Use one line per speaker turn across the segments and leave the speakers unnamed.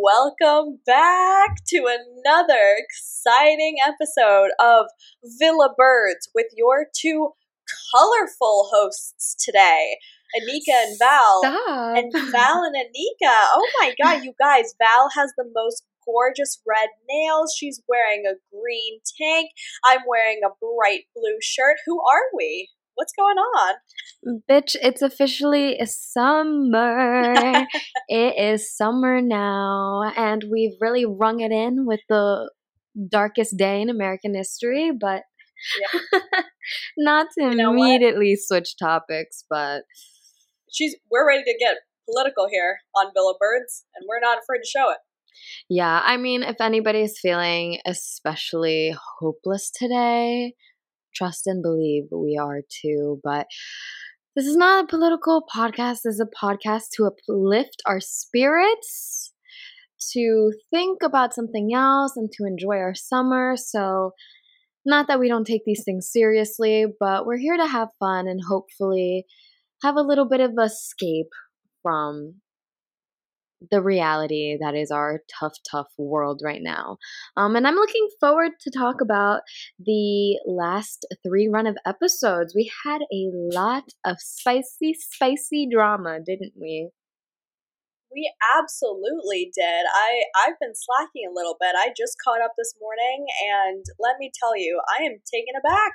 Welcome back to another exciting episode of Villa Birds with your two colorful hosts today, Anika and Val.
Stop.
And Val and Anika. Oh my god, you guys, Val has the most gorgeous red nails. She's wearing a green tank. I'm wearing a bright blue shirt. Who are we? What's going on?
Bitch, it's officially summer. it is summer now, and we've really rung it in with the darkest day in American history, but not to
You know what?
immediately switch topics, but
She's we're ready to get political here on Villa Birds, and we're not afraid to show it.
yeah, I mean, if anybody's feeling especially hopeless today, trust and believe we are too. But this is not a political podcast, this is a podcast to uplift our spirits, to think about something else, and to enjoy our summer. So, not that we don't take these things seriously, but we're here to have fun and hopefully have a little bit of escape from the reality that is our tough, tough world right now. Um, and I'm looking forward to talk about the last three run of episodes. We had a lot of spicy, spicy drama, didn't we?
We absolutely did. I I've been slacking a little bit. I just caught up this morning, and let me tell you, I am taken aback.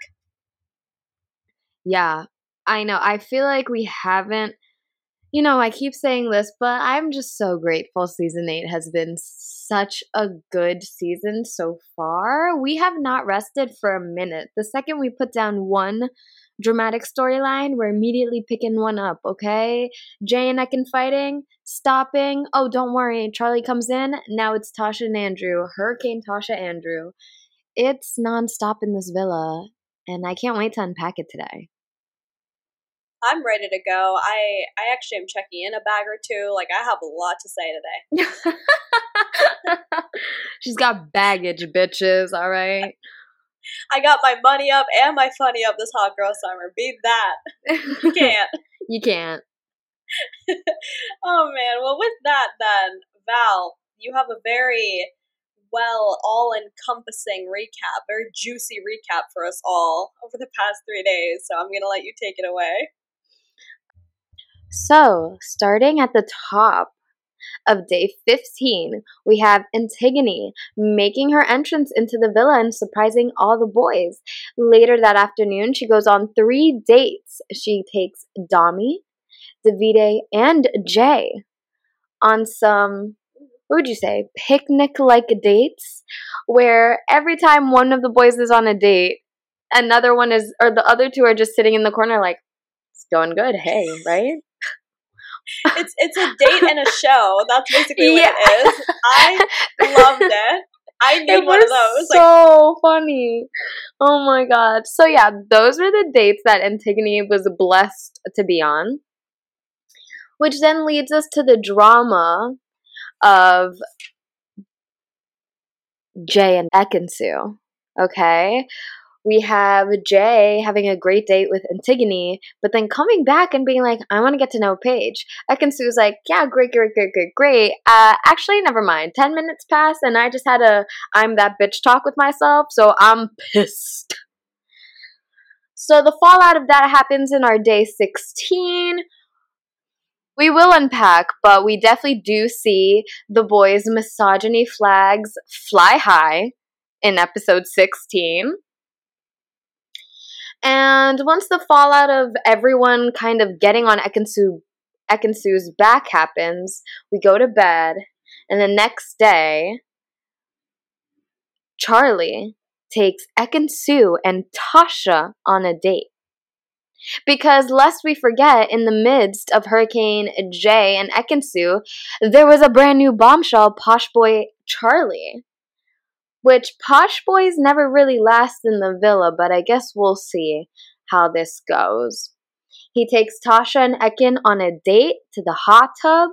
Yeah, I know. I feel like we haven't. You know, I keep saying this, but I'm just so grateful season 8 has been such a good season so far. We have not rested for a minute. The second we put down one dramatic storyline, we're immediately picking one up, okay? Jay and Ekin fighting, stopping. Oh, don't worry. Charlie comes in. Now it's Tasha and Andrew. Hurricane Tasha Andrew. It's nonstop in this villa, and I can't wait to unpack it today.
I'm ready to go. I I actually am checking in a bag or two. Like I have a lot to say today.
She's got baggage, bitches, all right?
I got my money up and my funny up this hot girl summer. Beat that. You can't.
you can't.
oh man. Well, with that, then Val, you have a very well, all encompassing recap, very juicy recap for us all over the past three days. So I'm gonna let you take it away.
So, starting at the top of day 15, we have Antigoni making her entrance into the villa and surprising all the boys. Later that afternoon, she goes on three dates. She takes Dami, Davide, and Jay on some, what would you say, picnic like dates, where every time one of the boys is on a date, another one is, or the other two are just sitting in the corner like, it's going good, hey, right?
It's it's a date and a show. That's basically what
Yeah.
it is. I loved it. I need one of those. Like
so funny. Oh my god. So yeah, those were the dates that Antigoni was blessed to be on. Which then leads us to the drama of Jay and Ekin-Su. Okay? We have Jay having a great date with Antigoni, but then coming back and being like, I want to get to know Paige. Ekin-Su's like, yeah, great, great, great, great, great. Uh, actually, never mind. 10 minutes pass, and I just had a I'm that bitch talk with myself, so I'm pissed. So the fallout of that happens in our day 16. We will unpack, but we definitely do see the boys' misogyny flags fly high in episode 16. And once the fallout of everyone kind of getting on Ekin-Su, Ekin-Su's back happens, we go to bed, and the next day, Charlie takes Ekin-Su and Tasha on a date. Because lest we forget, in the midst of Hurricane Jay and Ekin-Su, there was a brand new bombshell, Posh Boy Charlie. Which Posh Boys never really last in the villa, but I guess we'll see how this goes. He takes Tasha and Ekin on a date to the hot tub.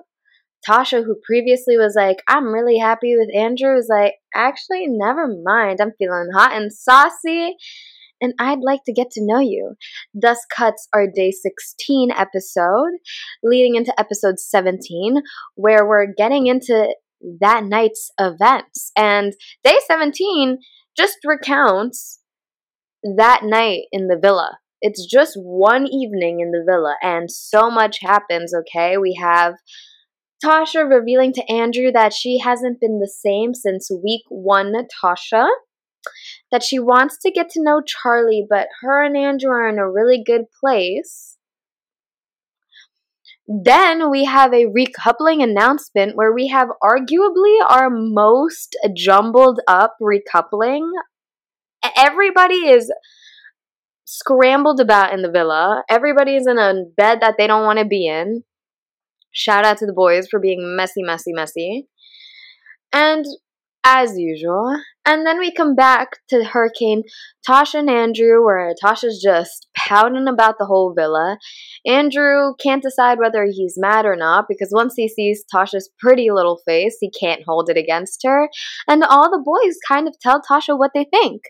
Tasha, who previously was like, I'm really happy with Andrew, is like, actually, never mind. I'm feeling hot and saucy, and I'd like to get to know you. Thus cuts our day 16 episode, leading into episode 17, where we're getting into that night's events. And day 17 just recounts that night in the villa. It's just one evening in the villa, and so much happens, okay? We have Tasha revealing to Andrew that she hasn't been the same since week one, Natasha. That she wants to get to know Charlie, but her and Andrew are in a really good place. Then we have a recoupling announcement where we have arguably our most jumbled up recoupling. Everybody is scrambled about in the villa. Everybody is in a bed that they don't want to be in. Shout out to the boys for being messy, messy, messy. And as usual. And then we come back to Hurricane Tasha and Andrew, where Tasha's just pouting about the whole villa. Andrew can't decide whether he's mad or not because once he sees Tasha's pretty little face, he can't hold it against her. And all the boys kind of tell Tasha what they think.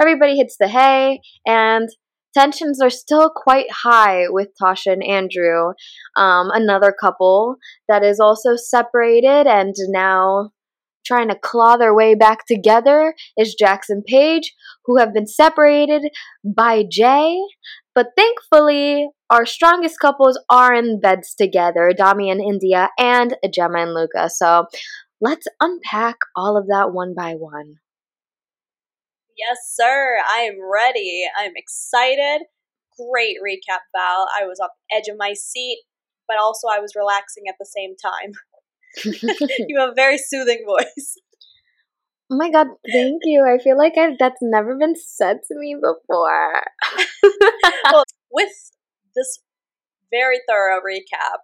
Everybody hits the hay, and tensions are still quite high with Tasha and Andrew, um, another couple that is also separated and now trying to claw their way back together is Jackson Page, who have been separated by Jay. But thankfully, our strongest couples are in beds together Dami and Indiyah, and Gemma and Luca. So let's unpack all of that one by one.
Yes, sir. I am ready. I'm excited. Great recap, Val. I was on the edge of my seat, but also I was relaxing at the same time. you have a very soothing voice.
Oh my god, thank you. I feel like I've, that's never been said to me before.
well, with this very thorough recap,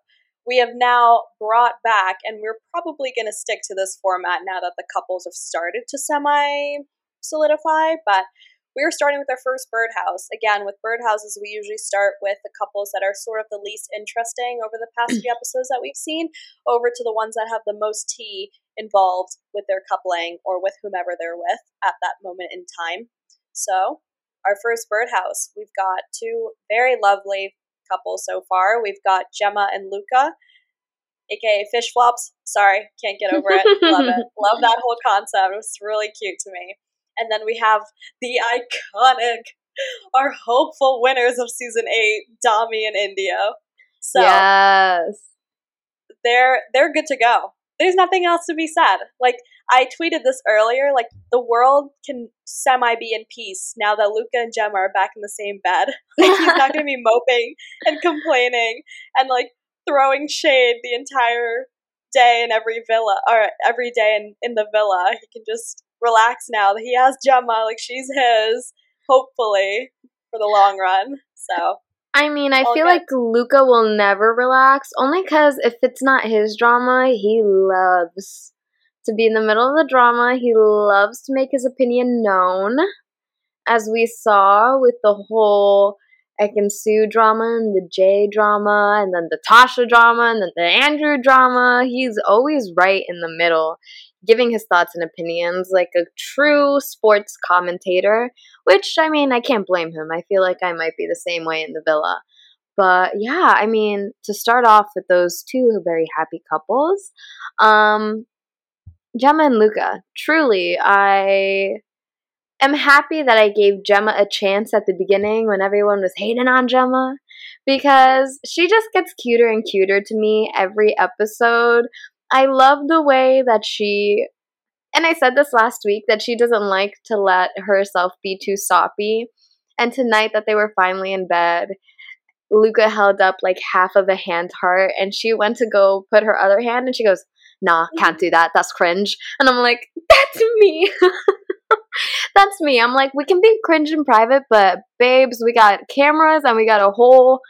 we have now brought back, and we're probably going to stick to this format now that the couples have started to semi solidify, but we are starting with our first birdhouse. Again, with birdhouses, we usually start with the couples that are sort of the least interesting over the past few episodes that we've seen, over to the ones that have the most tea involved with their coupling or with whomever they're with at that moment in time. So, our first birdhouse, we've got two very lovely couples so far. We've got Gemma and Luca, aka Fish Flops. Sorry, can't get over it. Love it. Love that whole concept. It was really cute to me. And then we have the iconic, our hopeful winners of season eight, Dami and Indiyah. So
yes,
they're they're good to go. There's nothing else to be said. Like I tweeted this earlier. Like the world can semi be in peace now that Luca and Gemma are back in the same bed. Like he's not going to be moping and complaining and like throwing shade the entire day in every villa or every day in, in the villa. He can just relax now that he has Gemma, like she's his, hopefully, for the long run. So
I mean, I feel good. like Luca will never relax, only because if it's not his drama, he loves to be in the middle of the drama. He loves to make his opinion known, as we saw with the whole Ekin-Su drama and the Jay drama, and then the Tasha drama, and then the Andrew drama. He's always right in the middle giving his thoughts and opinions like a true sports commentator, which I mean, I can't blame him. I feel like I might be the same way in the villa. But yeah, I mean, to start off with those two very happy couples, um, Gemma and Luca, truly, I am happy that I gave Gemma a chance at the beginning when everyone was hating on Gemma because she just gets cuter and cuter to me every episode I love the way that she, and I said this last week, that she doesn't like to let herself be too soppy. And tonight that they were finally in bed, Luca held up like half of a hand heart and she went to go put her other hand and she goes, Nah, can't do that. That's cringe. And I'm like, That's me. That's me. I'm like, we can be cringe in private, but babes, we got cameras and we got a whole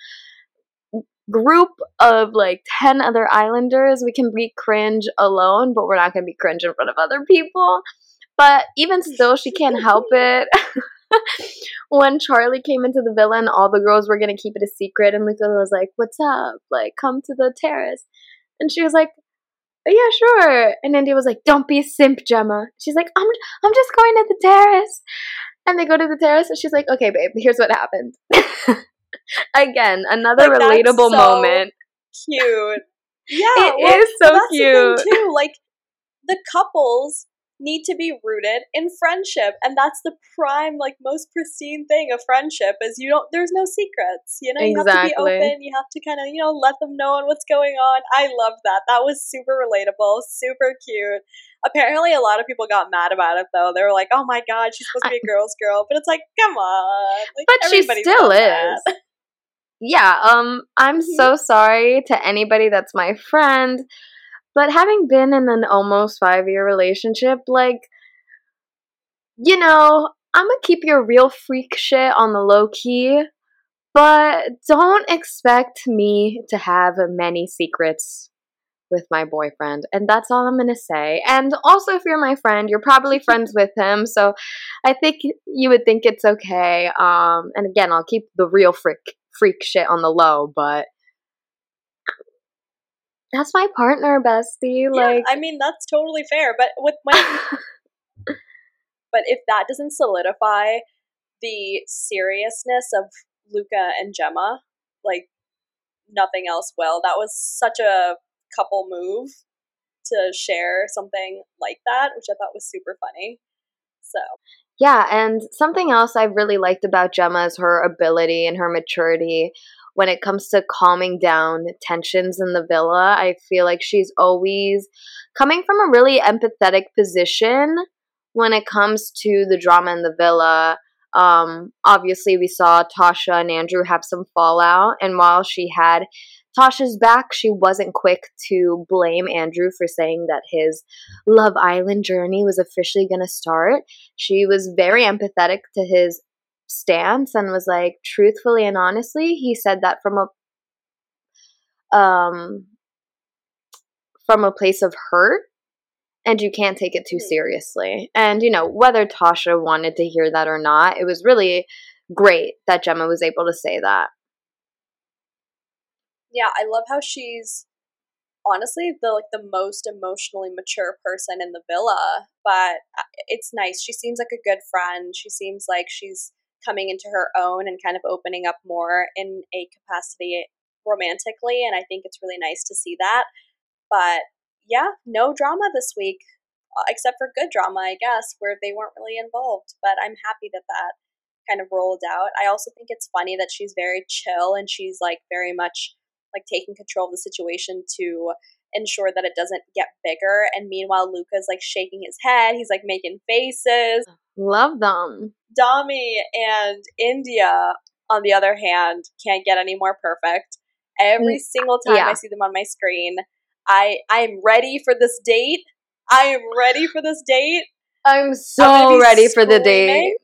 group of like 10 other islanders, we can be cringe alone, but we're not going to be cringe in front of other people. But even still, she can't help it. when Charlie came into the villa and all the girls were going to keep it a secret, and Luca was like, What's up? Like, come to the terrace. And she was like, oh, Yeah, sure. And Indiyah was like, Don't be a simp, Gemma. She's like, I'm, I'm just going to the terrace. And they go to the terrace, and she's like, Okay, babe, here's what happened. Again, another like, relatable so moment.
Cute. Yeah,
it well, is so cute
too. Like the couples need to be rooted in friendship and that's the prime like most pristine thing of friendship is you don't there's no secrets you know you
Exactly.
have to be open you have to kind of you know let them know what's going on i love that that was super relatable super cute apparently a lot of people got mad about it though they were like oh my god she's supposed to be a girl's girl but it's like come on like,
But she still is.
that.
Yeah, um, I'm
Mhm.
so sorry to anybody that's my friend, but having been in an almost five year relationship, like, you know, I'm gonna keep your real freak shit on the low key, but don't expect me to have many secrets with my boyfriend. And that's all I'm gonna say. And also, if you're my friend, you're probably friends with him, so I think you would think it's okay. Um, and again, I'll keep the real freak freak shit on the low, but that's my partner, bestie.
yeah
Like,
i mean that's totally fair but with when But if that doesn't solidify the seriousness of Luca and Gemma, like nothing else will. That was such a couple move to share something like that, which I thought was super funny. So
Yeah, and something else I really liked about Gemma is her ability and her maturity when it comes to calming down tensions in the villa. I feel like she's always coming from a really empathetic position when it comes to the drama in the villa. Um, obviously, we saw Tasha and Andrew have some fallout, and while she had Tasha's back, she wasn't quick to blame Andrew for saying that his Love Island journey was officially going to start she was very empathetic to his stance and was like truthfully and honestly he said that from a um from a place of hurt and you can't take it too
Mhm.
seriously. And you know whether tasha wanted to hear that or not it was really great that gemma was able to say that.
Yeah, I love how she's honestly the like the most emotionally mature person in the villa but uh, it's nice. She seems like a good friend. She seems like she's coming into her own and kind of opening up more in a capacity romantically and i think it's really nice to see that but yeah no drama this week uh, except for good drama i guess where they weren't really involved but i'm happy that that kind of rolled out i also think it's funny that she's very chill and she's like very much like taking control of the situation to ensure that it doesn't get bigger. And meanwhile, Luca's like shaking his head. He's like making faces.
Love them
Dami and Indiyah, on the other hand, can't get any more perfect. Every
Mm,
single time
yeah.
I see them on my screen, I I am ready for this date. I am ready for this date.
i'm so ready for the date.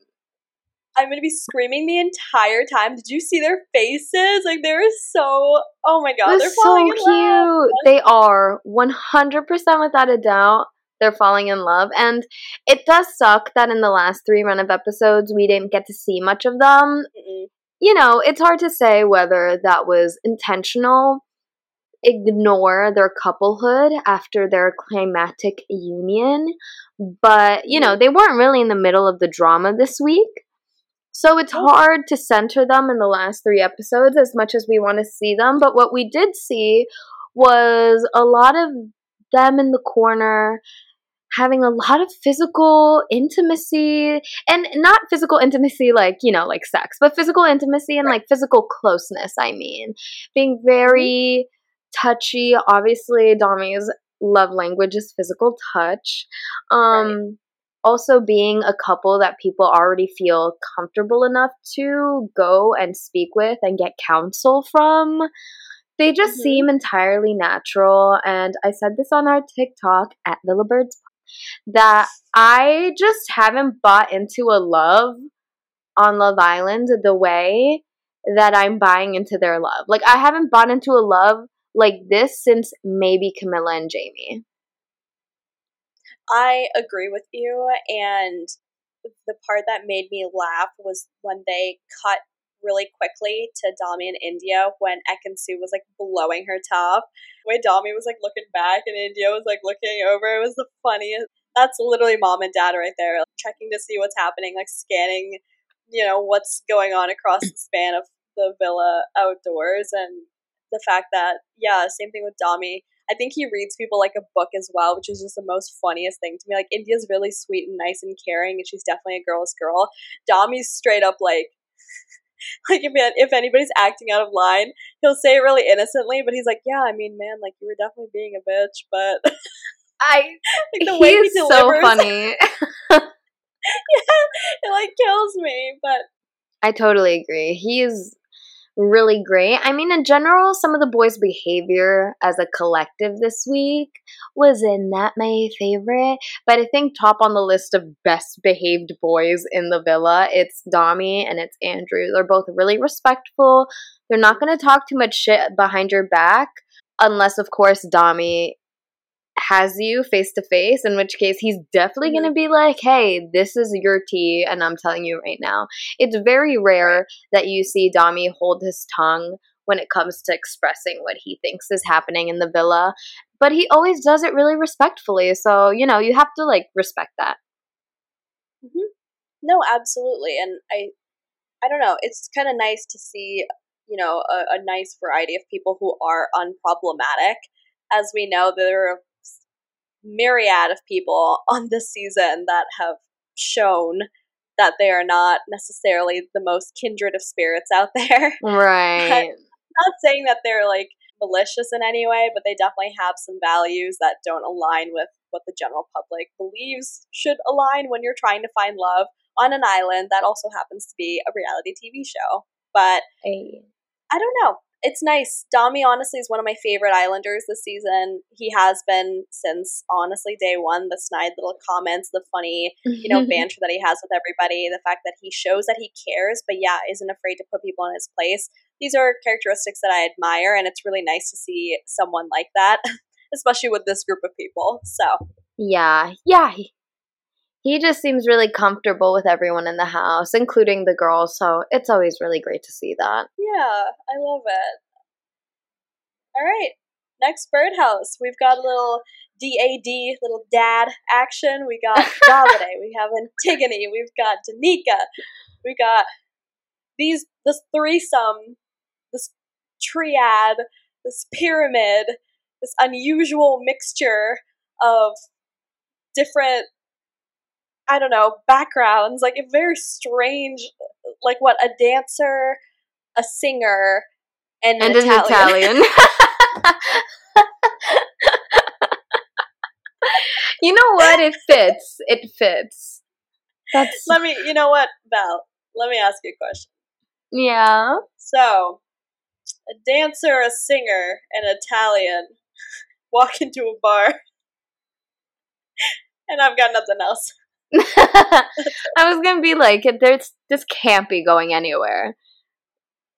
I'm gonna be screaming the entire time. Did you see their faces? Like they were so. Oh my god,
They're,
they're
so
in
cute.
love.
They are 100% without a doubt. They're falling in love. And it does suck that in the last three run of episodes, we didn't get to see much of them.
Mm-mm.
You know, it's hard to say whether that was intentional. Ignore their couplehood after their climatic union. But, you know, mm. they weren't really in the middle of the drama this week. So it's
Oh.
hard to center them in the last three episodes as much as we want to see them. But what we did see was a lot of them in the corner having a lot of physical intimacy and not physical intimacy like, you know, like sex, but physical intimacy and like physical closeness, I mean. Being very touchy. Obviously, Dami's love language is physical touch. Um also being a couple that people already feel comfortable enough to go and speak with and get counsel from. They just
Mhm.
seem entirely natural. And I said this on our TikTok at Villabirds that I just haven't bought into a love on Love Island the way that I'm buying into their love. Like, I haven't bought into a love like this since maybe Camilla and Jamie.
I agree with you, and the part that made me laugh was when they cut really quickly to Dami and Indiyah when Ekin-Su was like blowing her top. way Dami was like looking back and Indiyah was like looking over, it was the funniest. That's literally mom and dad right there, like, checking to see what's happening, like scanning, you know, what's going on across the span of the villa outdoors, and the fact that yeah, same thing with Dami. I think he reads people like a book as well, which is just the most funniest thing to me. Like Indiyah's really sweet and nice and caring, and she's definitely a girl's girl. Dami's straight up like like if if anybody's acting out of line, he'll say it really innocently, but he's like, "Yeah, I mean, man, like you were definitely being a bitch, but
I like the way he delivers, so funny.
yeah, it like kills me, but
I totally agree. He's really great. I mean, in general, some of the boys' behavior as a collective this week wasn't that my favorite. But I think top on the list of best behaved boys in the villa, it's Dami and it's Andrew. They're both really respectful. They're not going to talk too much shit behind your back, unless, of course, Dami has you face to face, in which case he's definitely going to be like, hey, this is your tea, and I'm telling you right now. It's very rare that you see Dami hold his tongue when it comes to expressing what he thinks is happening in the villa, but he always does it really respectfully. So, you know, you have to like respect that.
Mm-hmm. No, absolutely. And I, I don't know, it's kind of nice to see, you know, a, a nice variety of people who are unproblematic as we know, there are myriad of people on this season that have shown that they are not necessarily the most kindred of spirits out there.
Right.
not saying that they're like malicious in any way, but they definitely have some values that don't align with what the general public believes should align when you're trying to find love on an island that also happens to be a reality TV show. But. I don't know it's nice. Dami honestly is one of my favorite Islanders this season. He has been since honestly day one. The snide little comments, the funny, you know, banter that he has with everybody, the fact that he shows that he cares, but yeah, isn't afraid to put people in his place. These are characteristics that I admire, and it's really nice to see someone like that, especially with this group of people. So
yeah, yeah, he just seems really comfortable with everyone in the house, including the girls. So it's always really great to see that.
Yeah, I love it. All right, next birdhouse. We've got a little DAD, little dad action. We got Davide. we have Antigoni. We've got Danica. We got these this threesome, this triad, this pyramid, this unusual mixture of different I don't know, backgrounds, like a very strange, like what, a dancer, a singer, and,
and an, an Italian. You know what? It fits. It fits.
That's Let me, you know what, Val, let me ask you a question.
Yeah.
So, a dancer, a singer, an Italian walk into a bar, and I've got nothing else.
I was gonna be like, there's this can't be going anywhere.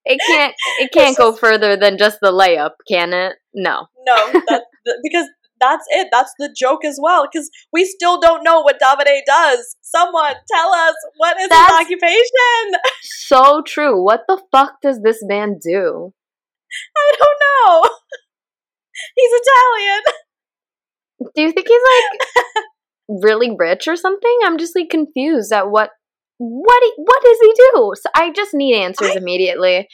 It can't. It can't go further than just the layup, can it? No.
No, that's because that's it. That's the joke as well. Because we still don't know what Davide does. Someone tell us what is that's his occupation.
So true. What the fuck does this man do?
I don't know. He's Italian.
Do you think he's like really rich or something? I'm just like confused at what what what does he do? So I just need answers I, immediately.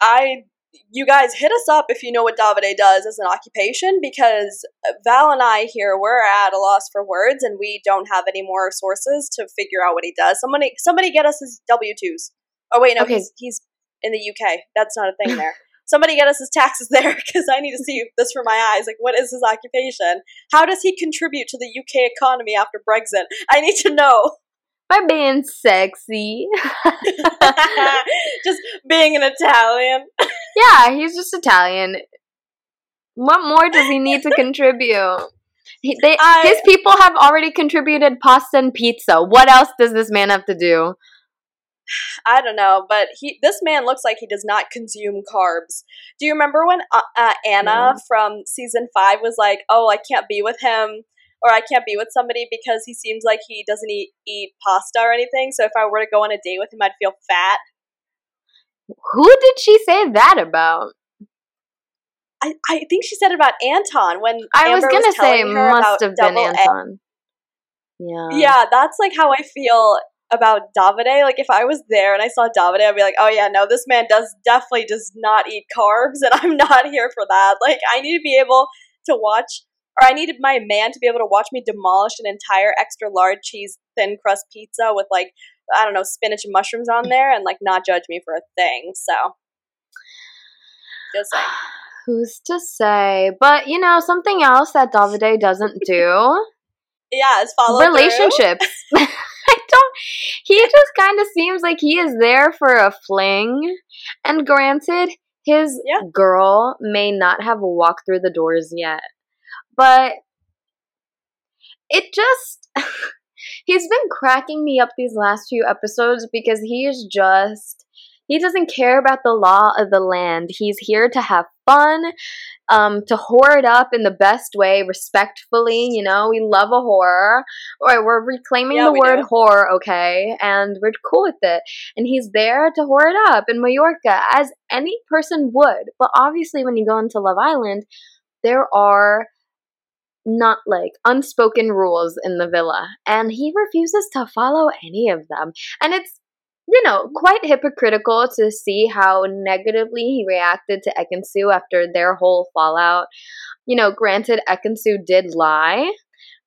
I you guys hit us up if you know what Davide does as an occupation because Val and I here we're at a loss for words and we don't have any more sources to figure out what he does. Somebody somebody get us his W twos. Oh wait, no, okay. he's he's in the UK. That's not a thing there somebody get us his taxes there because I need to see this for my eyes. Like, what is his occupation? How does he contribute to the UK economy after Brexit? I need to know.
By being sexy.
just being an Italian.
yeah, he's just Italian. What more does he need to contribute? He, they, I, his people have already contributed pasta and pizza. What else does this man have to do?
I don't know, but he this man looks like he does not consume carbs. Do you remember when uh, uh, Anna mm. from season five was like, "Oh, I can't be with him." Or I can't be with somebody because he seems like he doesn't eat, eat pasta or anything. So if I were to go on a date with him, I'd feel fat.
Who did she say that about?
I, I think she said about Anton when
I
Amber
was gonna
was
say must have been Anton.
A. Yeah, yeah, that's like how I feel about Davide. Like if I was there and I saw Davide, I'd be like, oh yeah, no, this man does definitely does not eat carbs, and I'm not here for that. Like I need to be able to watch, or I needed my man to be able to watch me demolish an entire extra large cheese thin crust pizza with like I don't know spinach and mushrooms on there, and like not judge me for a thing. So just saying.
Who's to say? But you know, something else that Davide doesn't do.
yeah, is follow
relationships. I don't. He just kind of seems like he is there for a fling. And granted, his
Yeah.
girl may not have walked through the doors yet, but it just. he's been cracking me up these last few episodes because he is just. He doesn't care about the law of the land. He's here to have fun, um, to whore it up in the best way, respectfully. You know, we love a whore. Or we're reclaiming
Yeah,
the
we
word
do.
whore, okay? And we're cool with it. And he's there to whore it up in Mallorca, as any person would. But obviously, when you go into Love Island, there are not like unspoken rules in the villa. And he refuses to follow any of them. And it's you know, quite hypocritical to see how negatively he reacted to Ekin-Su after their whole fallout. You know, granted, Ekin-Su did lie,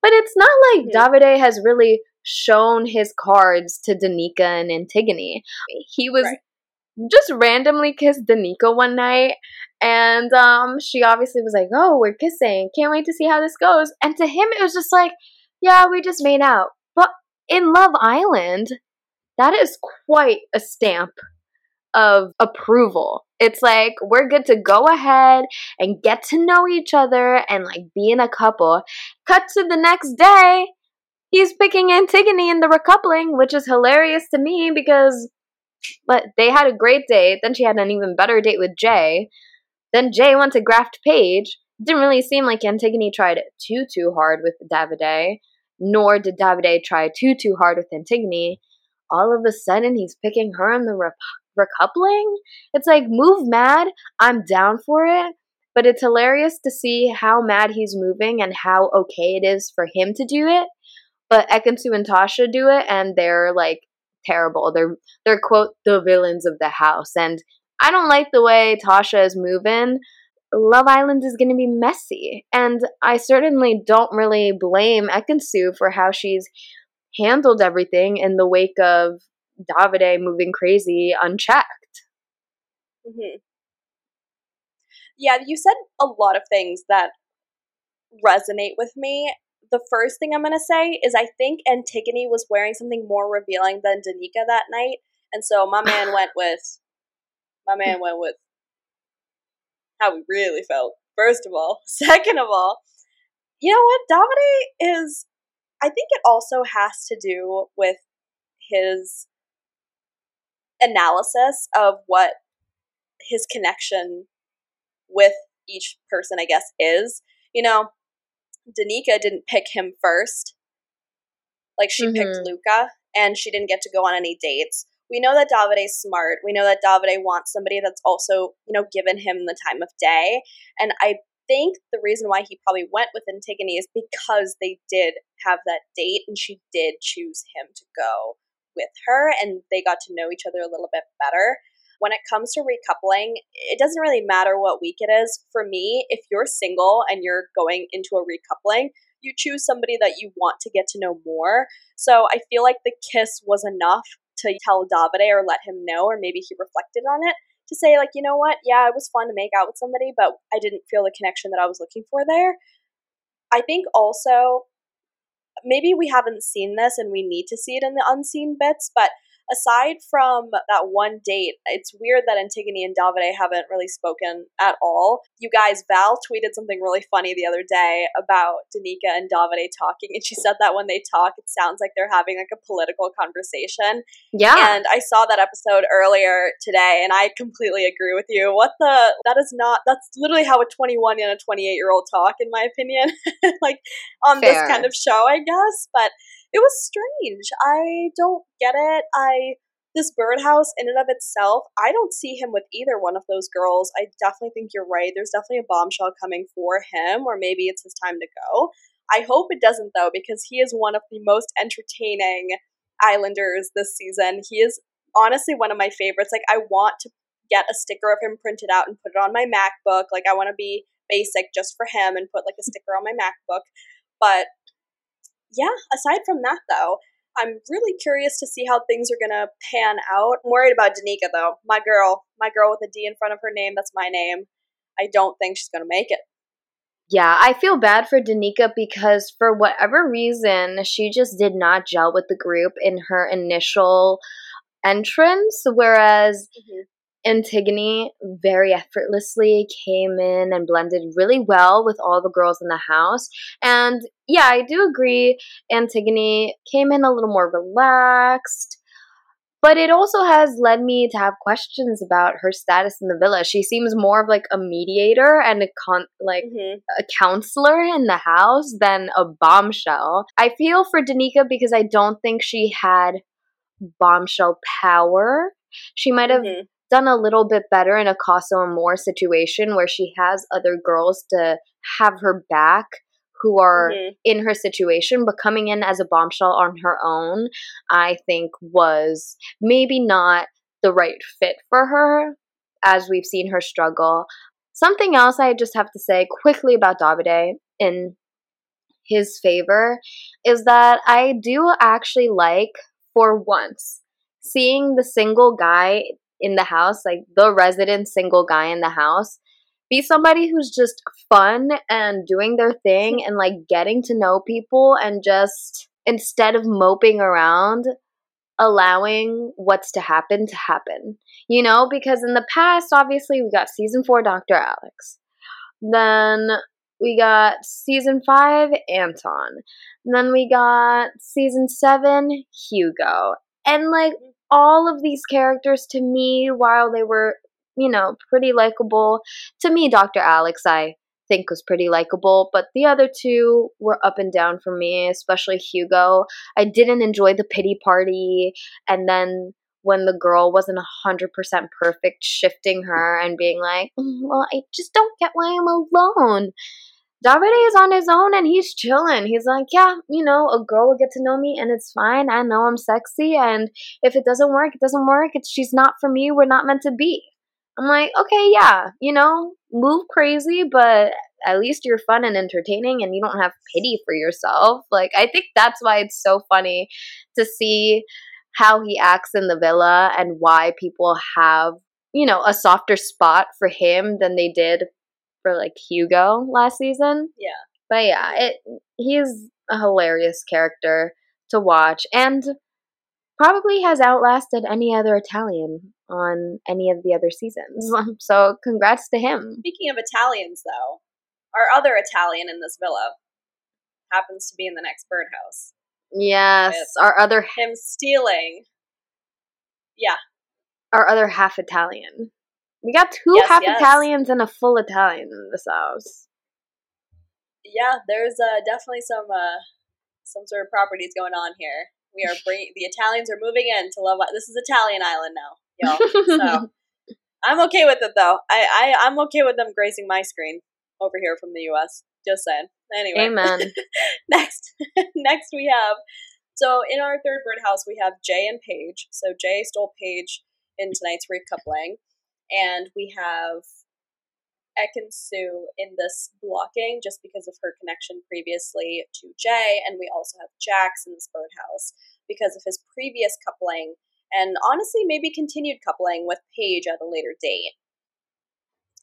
but it's not like
Mhm.
Davide has really shown his cards to Danica and Antigoni. He was
Right.
just randomly kissed Danica one night, and um, she obviously was like, "Oh, we're kissing. Can't wait to see how this goes." And to him, it was just like, "Yeah, we just made out." But in Love Island, that is quite a stamp of approval. It's like we're good to go ahead and get to know each other and like be in a couple. Cut to the next day, he's picking Antigoni in the recoupling, which is hilarious to me because but they had a great date. Then she had an even better date with Jay. Then Jay went to graft Paige. Didn't really seem like Antigoni tried too too hard with Davide, nor did Davide try too too hard with Antigoni. All of a sudden, he's picking her in the rep- recoupling. It's like move mad. I'm down for it. But it's hilarious to see how mad he's moving and how okay it is for him to do it. But Ekin-Su and Tasha do it, and they're like terrible. They're they're quote the villains of the house, and I don't like the way Tasha is moving. Love Island is going to be messy, and I certainly don't really blame Ekin-Su for how she's handled everything in the wake of Davide moving crazy unchecked.
hmm Yeah, you said a lot of things that resonate with me. The first thing I'm going to say is I think Antigoni was wearing something more revealing than Danica that night. And so my man went with, my man went with how we really felt, first of all. Second of all, you know what? Davide is, I think it also has to do with his analysis of what his connection with each person, I guess, is. You know, Danica didn't pick him first. Like she picked
Mhm.
Luca and she didn't get to go on any dates. We know that Davide's smart. We know that Davide wants somebody that's also, you know, given him the time of day. And I think the reason why he probably went with Antigoni is because they did have that date and she did choose him to go with her and they got to know each other a little bit better. When it comes to recoupling, it doesn't really matter what week it is. For me, if you're single and you're going into a recoupling, you choose somebody that you want to get to know more. So I feel like the kiss was enough to tell Davide or let him know, or maybe he reflected on it to say, like, you know what, yeah, it was fun to make out with somebody, but I didn't feel the connection that I was looking for there. I think also maybe we haven't seen this and we need to see it in the unseen bits, but aside from that one date, it's weird that Antigoni and Davide haven't really spoken at all. You guys, Val tweeted something really funny the other day about Danica and Davide talking, and she said that when they talk, it sounds like they're having like a political conversation.
Yeah.
And I saw that episode earlier today, and I completely agree with you. What the? That is not. That's literally how a 21 and a 28 year old talk, in my opinion. like on this kind of show, I guess. But it was strange. I don't get it. I this birdhouse in and of itself, I don't see him with either one of those girls. I definitely think you're right. There's definitely a bombshell coming for him, or maybe it's his time to go. I hope it doesn't though, because he is one of the most entertaining Islanders this season. He is honestly one of my favorites. Like I want to get a sticker of him printed out and put it on my MacBook. Like I want to be basic just for him and put like a sticker on my MacBook. But yeah, aside from that though, I'm really curious to see how things are gonna pan out. I'm worried about Danica though. My girl, my girl with a D in front of her name, that's my name. I don't think she's gonna make it.
Yeah, I feel bad for Danica because for whatever reason, she just did not gel with the group in her initial entrance, whereas mm-hmm. Antigoni very effortlessly came in and blended really well with all the girls in the house. And yeah, I do agree, Antigoni came in a little more relaxed. But it also has led me to have questions about her status in the villa. She seems more of like a mediator and a con- like mm-hmm. a counselor in the house than a bombshell. I feel for Danica because I don't think she had bombshell power. She might have mm-hmm done a little bit better in a Casa Amor situation where she has other girls to have her back who are mm-hmm. in her situation, but coming in as a bombshell on her own, I think was maybe not the right fit for her as we've seen her struggle. Something else I just have to say quickly about Davide in his favor is that I do actually like, for once, seeing the single guy in the house, like the resident single guy in the house, be somebody who's just fun and doing their thing and like getting to know people and just instead of moping around, allowing what's to happen to happen. You know, because in the past, obviously, we got season four Dr. Alex. Then we got season five Anton. then we got season seven Hugo. And like all of these characters to me, while they were, you know, pretty likable, to me, Dr. Alex, I think was pretty likable, but the other two were up and down for me, especially Hugo. I didn't enjoy the pity party, and then when the girl wasn't 100% perfect, shifting her and being like, mm, well, I just don't get why I'm alone. Davide is on his own and he's chilling. He's like, yeah, you know, a girl will get to know me and it's fine. I know I'm sexy, and if it doesn't work, it doesn't work. It's she's not for me. We're not meant to be. I'm like, okay, yeah, you know, move crazy, but at least you're fun and entertaining and you don't have pity for yourself. Like, I think that's why it's so funny to see how he acts in the villa and why people have, you know, a softer spot for him than they did for like Hugo last season.
Yeah.
But yeah, it he's a hilarious character to watch and probably has outlasted any other Italian on any of the other seasons. Mm-hmm. So congrats to him.
Speaking of Italians though, our other Italian in this villa happens to be in the next birdhouse.
Yes, our other
him stealing. Yeah.
Our other half Italian. We got two yes, half yes. Italians and a full Italian in this house.
Yeah, there's uh, definitely some uh, some sort of properties going on here. We are bringing the Italians are moving in to Love. This is Italian Island now, y'all. So I'm okay with it though. I, I I'm okay with them gracing my screen over here from the U.S. Just saying. Anyway,
amen.
next, next we have. So in our third birdhouse, we have Jay and Paige. So Jay stole Paige in tonight's recoupling and we have Ekin-Su in this blocking just because of her connection previously to Jay, and we also have Jacques in this birdhouse because of his previous coupling, and honestly, maybe continued coupling with Paige at a later date.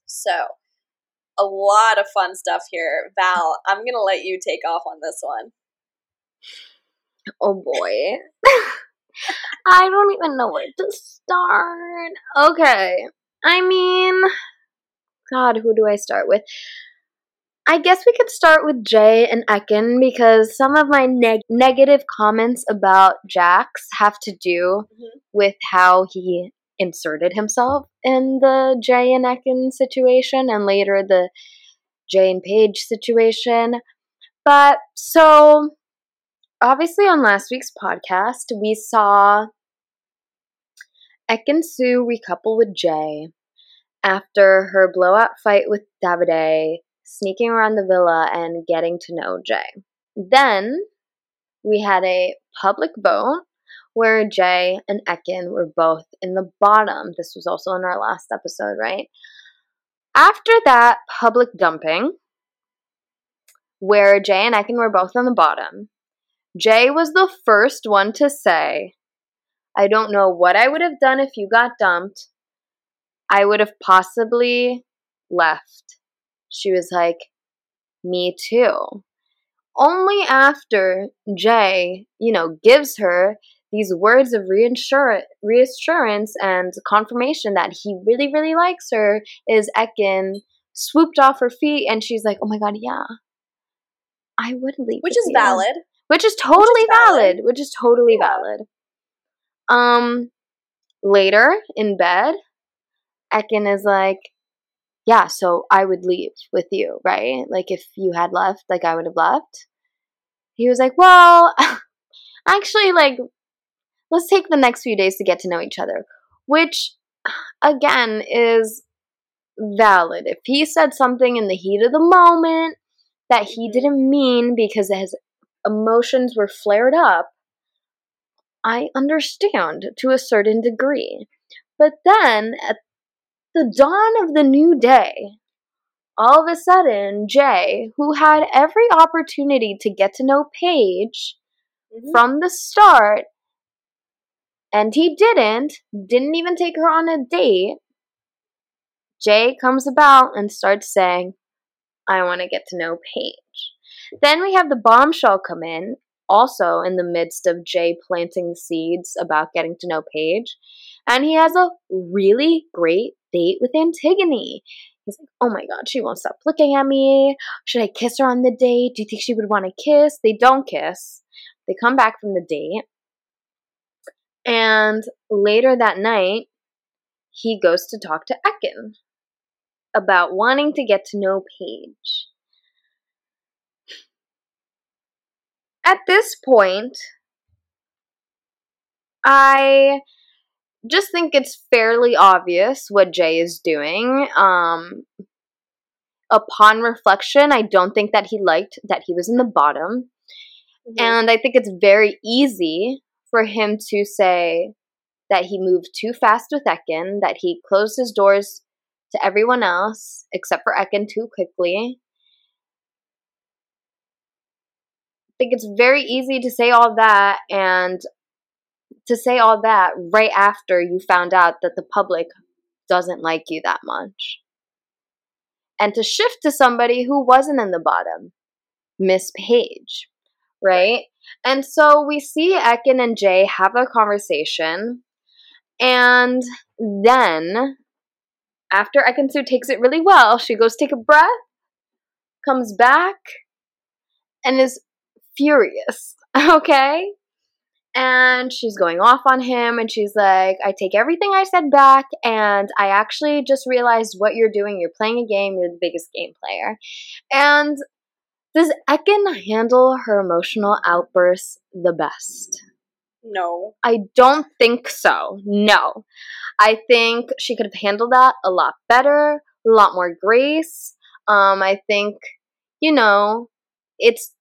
So, a lot of fun stuff here. Val, I'm gonna let you take off on this one.
Oh boy. I don't even know where to start. Okay. I mean, God, who do I start with? I guess we could start with Jay and Ekin because some of my neg- negative comments about Jacques have to do mm-hmm. with how he inserted himself in the Jay and Ekin situation and later the Jay and Paige situation. But so, obviously, on last week's podcast, we saw Ekin-Su recouple with Jay after her blowout fight with Davide, sneaking around the villa and getting to know Jay. Then we had a public vote where Jay and Ekin were both in the bottom. This was also in our last episode, right? After that public dumping, where Jay and Ekin were both on the bottom, Jay was the first one to say, I don't know what I would have done if you got dumped. I would have possibly left. She was like, Me too. Only after Jay, you know, gives her these words of reassurance, reassurance and confirmation that he really, really likes her is Ekin swooped off her feet and she's like, oh my god, yeah, I would leave.
Which is you. valid.
Which is totally which is valid. valid. Which is totally yeah. valid. Um, later in bed, Ekin is like, yeah, so I would leave with you, right? Like if you had left, like I would have left. He was like, well, actually, like let's take the next few days to get to know each other, which again is valid. If he said something in the heat of the moment that he didn't mean because his emotions were flared up, I understand to a certain degree. But then at the dawn of the new day, all of a sudden, Jay, who had every opportunity to get to know Paige mm-hmm. from the start, and he didn't, didn't even take her on a date. Jay comes about and starts saying, I want to get to know Paige. Then we have the bombshell come in, also in the midst of Jay planting seeds about getting to know Paige. And he has a really great date with Antigoni. He's like, oh my god, she won't stop looking at me. Should I kiss her on the date? Do you think she would want to kiss? They don't kiss. They come back from the date. And later that night, he goes to talk to Ekin about wanting to get to know Paige. At this point, I just think it's fairly obvious what Jay is doing. Um, upon reflection, I don't think that he liked that he was in the bottom. Mm-hmm. And I think it's very easy for him to say that he moved too fast with Ekin, that he closed his doors to everyone else except for Ekin too quickly. I think it's very easy to say all that and to say all that right after you found out that the public doesn't like you that much. And to shift to somebody who wasn't in the bottom, Miss Paige, right? And so we see Ekin and Jay have a conversation. And then, after Ekin-Su takes it really well, she goes take a breath, comes back, and is furious. Okay? And she's going off on him, and she's like, I take everything I said back, and I actually just realized what you're doing. You're playing a game, you're the biggest game player. And does Ekin handle her emotional outbursts the best?
No.
I don't think so. No. I think she could have handled that a lot better, a lot more grace. Um, I think, you know, it's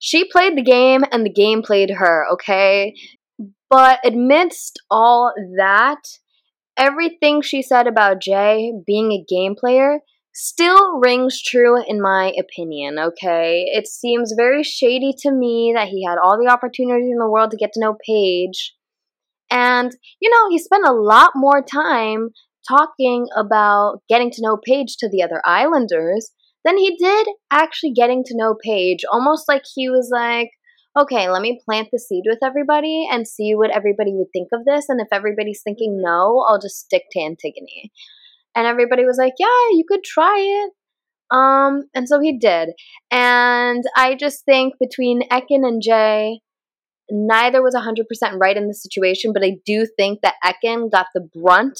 she played the game and the game played her, okay? But amidst all that, everything she said about Jay being a game player still rings true in my opinion, okay? It seems very shady to me that he had all the opportunities in the world to get to know Paige. And, you know, he spent a lot more time talking about getting to know Paige to the other islanders than he did actually getting to know Paige. Almost like he was like, okay, let me plant the seed with everybody and see what everybody would think of this. And if everybody's thinking no, I'll just stick to Antigoni. And everybody was like, yeah, you could try it. Um, and so he did. And I just think between Ekin and Jay, neither was 100% right in the situation, but I do think that Ekin got the brunt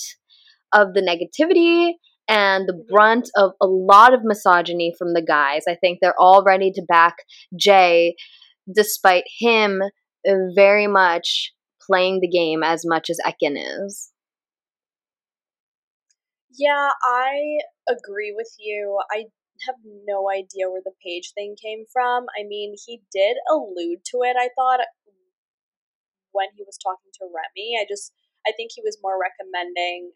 of the negativity and the brunt of a lot of misogyny from the guys. I think they're all ready to back Jay, despite him uh, very much playing the game as much as Ekin is.
Yeah, I agree with you. I have no idea where the Paige thing came from. I mean, he did allude to it, I thought, when he was talking to Remi. I just I think he was more recommending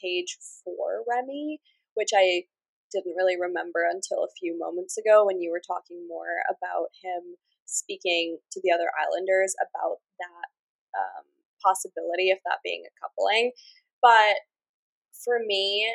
Paige for Remi, which I didn't really remember until a few moments ago when you were talking more about him speaking to the other Islanders about that um, possibility of that being a coupling. But for me,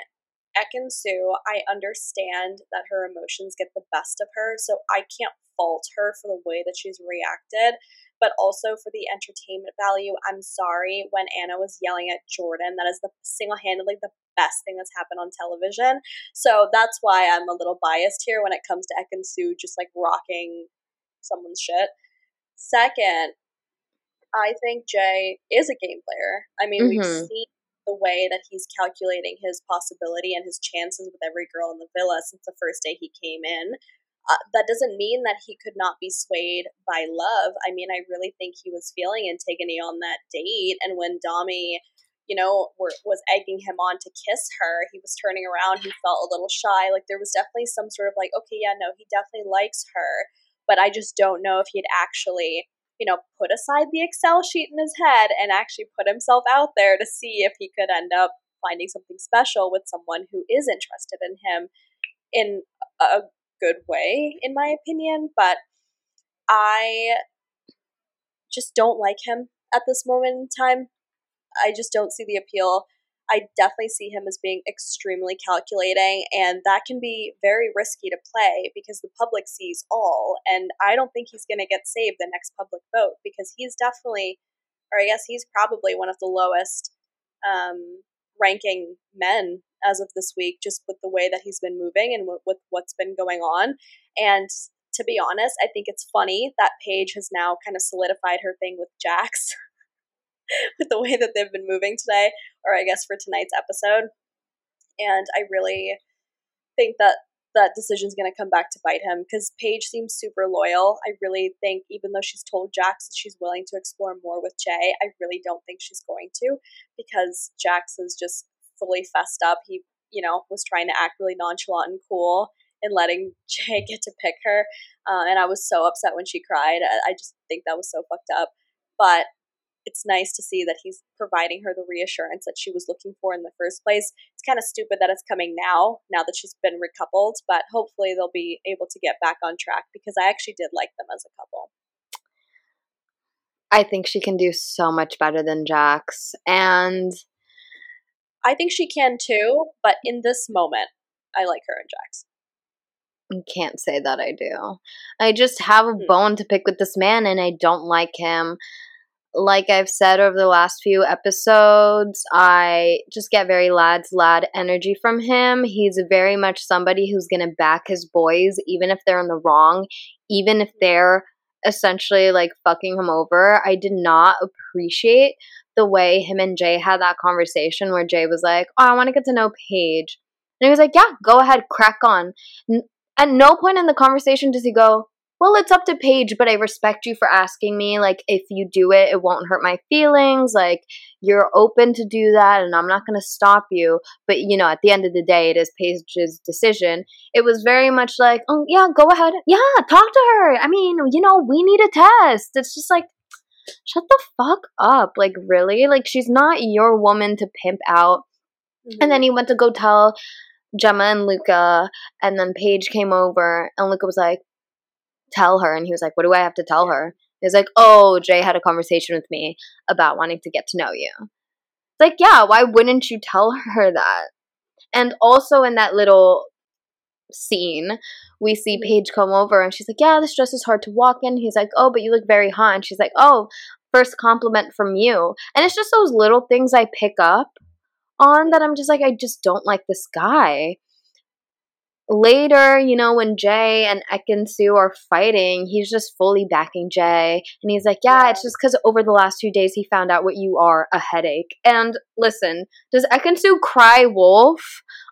Ekin-Su, I understand that her emotions get the best of her, so I can't fault her for the way that she's reacted, but also for the entertainment value. I'm sorry when Anna was yelling at Jordan. That is the single handedly the best thing that's happened on television. So that's why I'm a little biased here when it comes to Ekin-Su just like rocking someone's shit. Second, I think Jay is a game player. I mean, mm-hmm. we've seen the way that he's calculating his possibility and his chances with every girl in the villa since the first day he came in. Uh, that doesn't mean that he could not be swayed by love. I mean, I really think he was feeling Antigoni on that date. And when Dami, you know, were, was egging him on to kiss her, he was turning around. He felt a little shy. Like there was definitely some sort of like, okay, yeah, no, he definitely likes her. But I just don't know if he'd actually you know, put aside the Excel sheet in his head and actually put himself out there to see if he could end up finding something special with someone who is interested in him in a good way, in my opinion. But I just don't like him at this moment in time. I just don't see the appeal. I definitely see him as being extremely calculating, and that can be very risky to play because the public sees all. And I don't think he's going to get saved the next public vote because he's definitely, or I guess he's probably one of the lowest um, ranking men as of this week, just with the way that he's been moving and w- with what's been going on. And to be honest, I think it's funny that Paige has now kind of solidified her thing with Jacques. with the way that they've been moving today, or I guess for tonight's episode. And I really think that that decision is going to come back to bite him because Paige seems super loyal. I really think, even though she's told Jacques that she's willing to explore more with Jay, I really don't think she's going to because Jacques is just fully fessed up. He, you know, was trying to act really nonchalant and cool and letting Jay get to pick her. Uh, and I was so upset when she cried. I, I just think that was so fucked up. But it's nice to see that he's providing her the reassurance that she was looking for in the first place. It's kind of stupid that it's coming now, now that she's been recoupled, but hopefully they'll be able to get back on track because I actually did like them as a couple.
I think she can do so much better than Jacques. And
I think she can too, but in this moment, I like her and Jacques.
Can't say that I do. I just have a hmm. bone to pick with this man and I don't like him like I've said over the last few episodes, I just get very lads lad energy from him. He's very much somebody who's going to back his boys, even if they're in the wrong, even if they're essentially like fucking him over. I did not appreciate the way him and Jay had that conversation where Jay was like, Oh, I want to get to know Paige. And he was like, Yeah, go ahead, crack on. At no point in the conversation does he go, well, it's up to Paige, but I respect you for asking me. Like, if you do it, it won't hurt my feelings. Like, you're open to do that, and I'm not going to stop you. But, you know, at the end of the day, it is Paige's decision. It was very much like, oh, yeah, go ahead. Yeah, talk to her. I mean, you know, we need a test. It's just like, shut the fuck up. Like, really? Like, she's not your woman to pimp out. Mm-hmm. And then he went to go tell Gemma and Luca, and then Paige came over, and Luca was like, tell her. And he was like, What do I have to tell her? He was like, Oh, Jay had a conversation with me about wanting to get to know you. It's like, yeah, why wouldn't you tell her that? And also in that little scene, we see mm-hmm. Paige come over and she's like, Yeah, this dress is hard to walk in. He's like, Oh, but you look very hot. And she's like, Oh, first compliment from you. And it's just those little things I pick up on that I'm just like, I just don't like this guy later, you know, when Jay and Ekin-Su are fighting, he's just fully backing Jay. And he's like, yeah, it's just because over the last two days he found out what you are a headache. And listen, does Ekin-Su cry wolf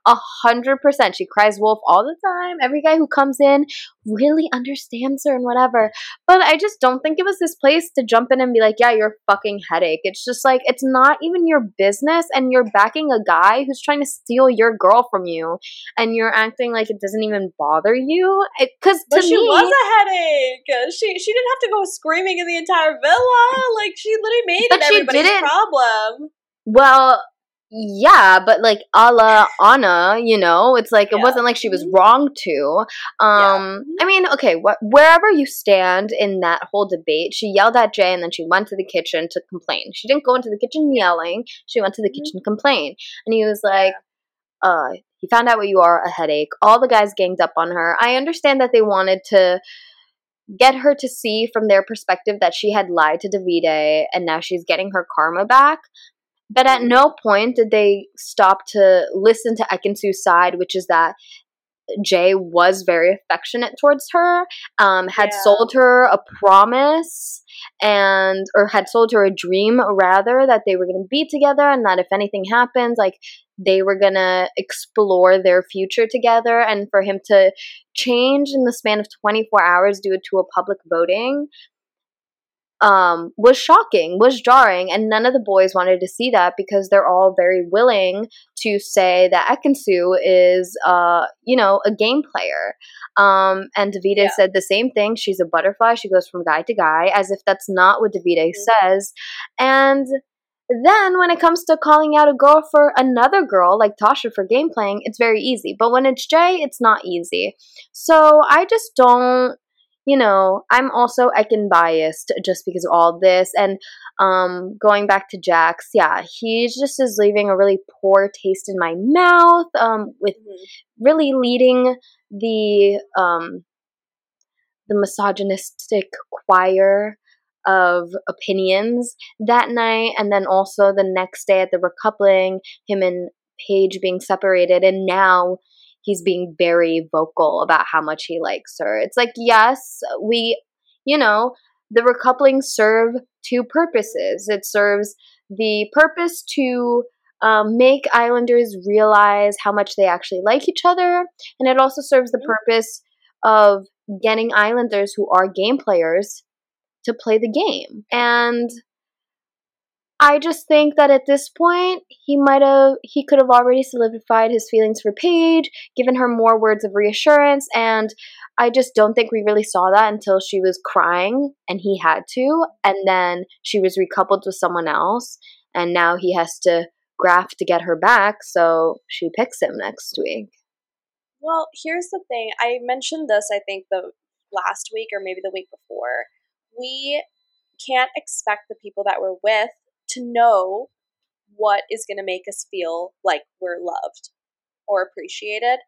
A hundred percent. She cries wolf all the time. Every guy who comes in really understands her and whatever. But I just don't think it was this place to jump in and be like, yeah, you're a fucking headache. It's just like, it's not even your business and you're backing a guy who's trying to steal your girl from you and you're acting like it doesn't even bother you. Because to
she
me,
was a headache. She she didn't have to go screaming in the entire villa. Like she literally made
But
it
she
everybody's problem.
Well, yeah, but like a la Anna, you know, it's like it wasn't like she was
Mhm.
wrong to. Um, I mean, okay, wh- wherever you stand in that whole debate, she yelled at Jay and then she went to the kitchen to complain. She didn't go into the kitchen yelling; she went to the
Mhm.
kitchen to complain, and he was like, "Uh." He found out what you are, a headache. All the guys ganged up on her. I understand that they wanted to get her to see from their perspective that she had lied to Davide and now she's getting her karma back. But at no point did they stop to listen to Ekin-Su's side, which is that Jay was very affectionate towards her, um, had
Yeah.
sold her a promise and or had sold her a dream rather that they were going to be together and that if anything happens like they were going to explore their future together and for him to change in the span of 24 hours due to a public voting um, was shocking, was jarring, and none of the boys wanted to see that because they're all very willing to say that Ekin-Su is, uh, you know, a game player. Um, and Davide
Yeah.
said the same thing. She's a butterfly. She goes from guy to guy, as if that's not what Davide says. And then when it comes to calling out a girl for another girl, like Tasha for game playing, it's very easy. But when it's Jay, it's not easy. So I just don't you know, I'm also Ekin biased just because of all this. And um, going back to Jacques, yeah, he just is leaving a really poor taste in my mouth. Um, with
Mhm.
really leading the um, the misogynistic choir of opinions that night, and then also the next day at the recoupling, him and Paige being separated, and now he's being very vocal about how much he likes her. It's like, yes, we, you know, the recoupling serve two purposes. It serves the purpose to um, make Islanders realize how much they actually like each other, and it also serves the
Mhm.
purpose of getting Islanders who are game players to play the game. And I just think that at this point, he might have, he could have already solidified his feelings for Paige, given her more words of reassurance, and I just don't think we really saw that until she was crying and he had to, and then she was recoupled with someone else, and now he has to graft to get her back, so she picks him next week.
Well, here's the thing. I mentioned this, I think, the last week or maybe the week before. We can't expect the people that we're with to know what is going to make us feel like we're loved or appreciated.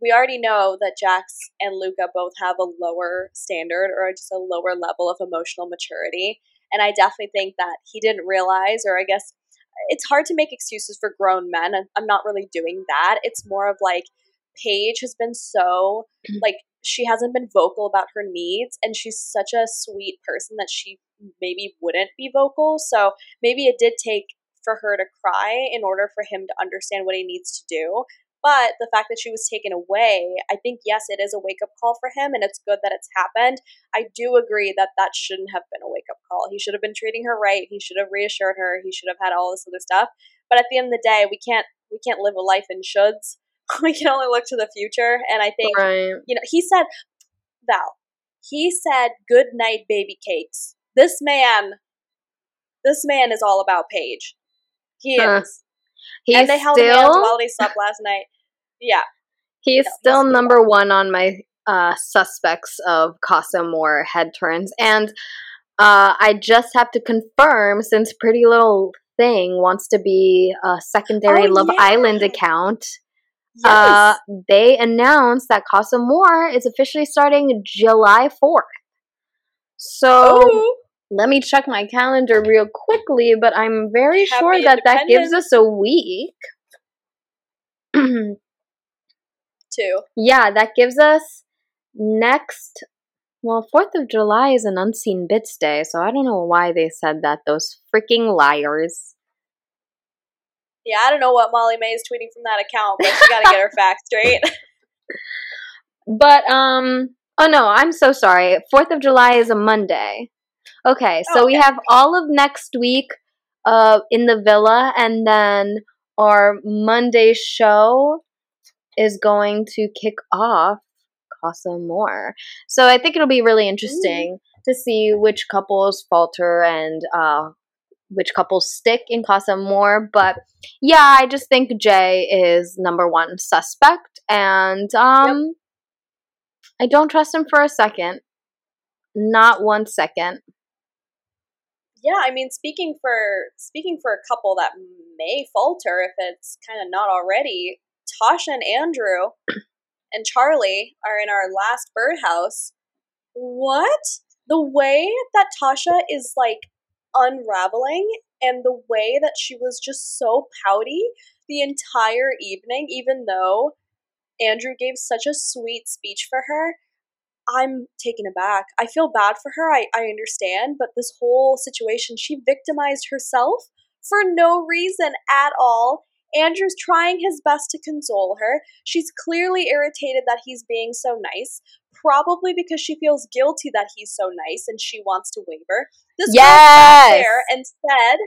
We already know that Jacques and Luca both have a lower standard or just a lower level of emotional maturity. And I definitely think that he didn't realize, or I guess it's hard to make excuses for grown men. I'm not really doing that. It's more of like, Paige has been so mm. like she hasn't been vocal about her needs and she's such a sweet person that she maybe wouldn't be vocal. So maybe it did take for her to cry in order for him to understand what he needs to do. But the fact that she was taken away, I think yes, it is a wake up call for him, and it's good that it's happened. I do agree that that shouldn't have been a wake up call. He should have been treating her right. He should have reassured her. He should have had all this other stuff. But at the end of the day, we can't we can't live a life in shoulds. we can only look to the future. And I think
Right.
you know, he said, Val, he said, good night, baby cakes. This man, this man is all about Paige. He
Huh.
is.
He's
and they held hands
still
while they slept last night. Yeah.
He's
No,
still
still
number one on my uh, suspects of Casa Amor head turns. And uh, I just have to confirm since Pretty Little Thing wants to be a secondary
Oh,
Love
yeah.
Island account.
Yes.
Uh, they announced that Casa Amor is officially starting July 4th. So
oh,
let me check my calendar real quickly, but I'm very
Happy
sure that that gives us a week.
two.
Yeah, that gives us next. Well, 4th of July is an unseen bits day, so I don't know why they said that. Those freaking liars.
Yeah, I don't know what Molly-Mae is tweeting from that account, but she got to get her facts straight.
But um oh no, I'm so sorry. 4th of July is a Monday. Okay, so
Oh,
we have all of next week uh in the villa and then our Monday show is going to kick off Casa Amor. So I think it'll be really interesting to see which couples falter and uh which couples stick in Casa Amor, but yeah, I just think Jay is number one suspect, and um, I don't trust him for a second, not one second.
yeah, I mean, speaking for speaking for a couple that may falter if it's kind of not already, Tasha and Andrew and Charlie are in our last birdhouse. What? The way that Tasha is like unraveling and the way that she was just so pouty the entire evening, even though Andrew gave such a sweet speech for her. I'm taken aback. I feel bad for her. I, I understand, but this whole situation, she victimized herself for no reason at all. Andrew's trying his best to console her. She's clearly irritated that he's being so nice, probably because she feels guilty that he's so nice and she wants to waver. This girl sat there and said,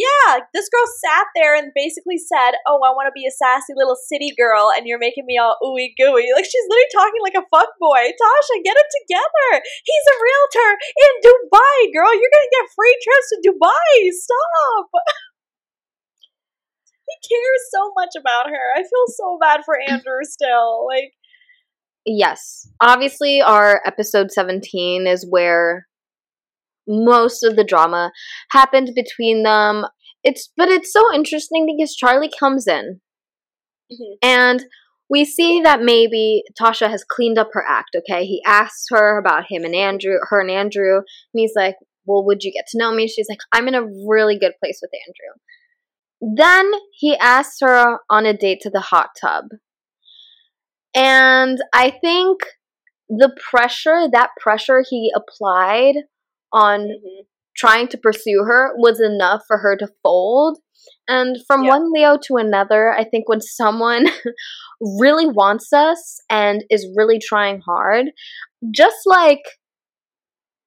yeah, this girl sat there and basically said, "Oh, I want to be a sassy little city girl, and you're making me all ooey gooey." Like she's literally talking like a fuck boy. Tasha, get it together. He's a realtor in Dubai, girl. You're gonna get free trips to Dubai. Stop. he cares so much about her. I feel so bad for Andrew still. Like,
Yes, obviously, our episode 17 is where most of the drama happened between them. It's but it's so interesting because Charlie comes in
Mhm.
and we see that maybe Tasha has cleaned up her act, okay? He asks her about him and Andrew, her and Andrew, and he's like, Well, would you get to know me? She's like, I'm in a really good place with Andrew. Then he asks her on a date to the hot tub. And I think the pressure, that pressure he applied on
mhm.
trying to pursue her was enough for her to fold. And from
Yeah.
one Leo to another, I think when someone really wants us and is really trying hard, just like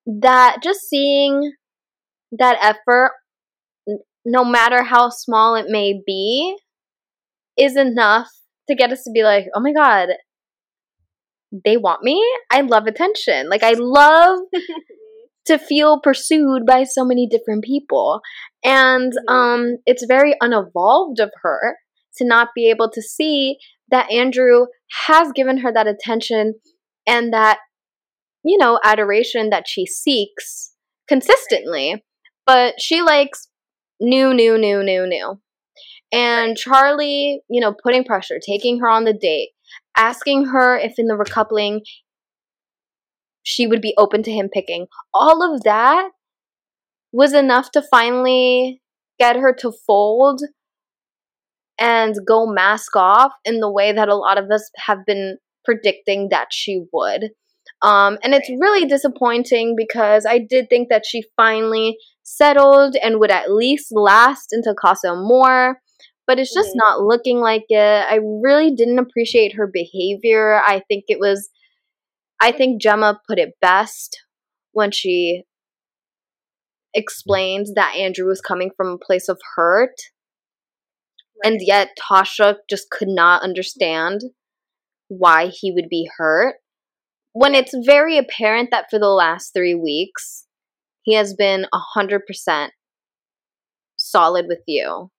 that, just seeing that effort, no matter how small it may be, is enough to get us to be like, oh my God, they want me? I love attention. Like, I love to feel pursued by so many different people. And um it's very unevolved of her to not be able to see that Andrew has given her that attention and that you know adoration that she seeks consistently. But she likes new new new new new. And Charlie, you know, putting pressure, taking her on the date, asking her if in the recoupling she would be open to him picking. All of that was enough to finally get her to fold and go mask off in the way that a lot of us have been predicting that she would. Um, and it's really disappointing because I did think that she finally settled and would at least last into Casa Amor, but it's just
Mhm.
not looking like it. I really didn't appreciate her behavior. I think it was, I think Gemma put it best when she explained that Andrew was coming from a place of hurt and yet Tasha just could not understand why he would be hurt. When it's very apparent that for the last three weeks, he has been 100% solid with you.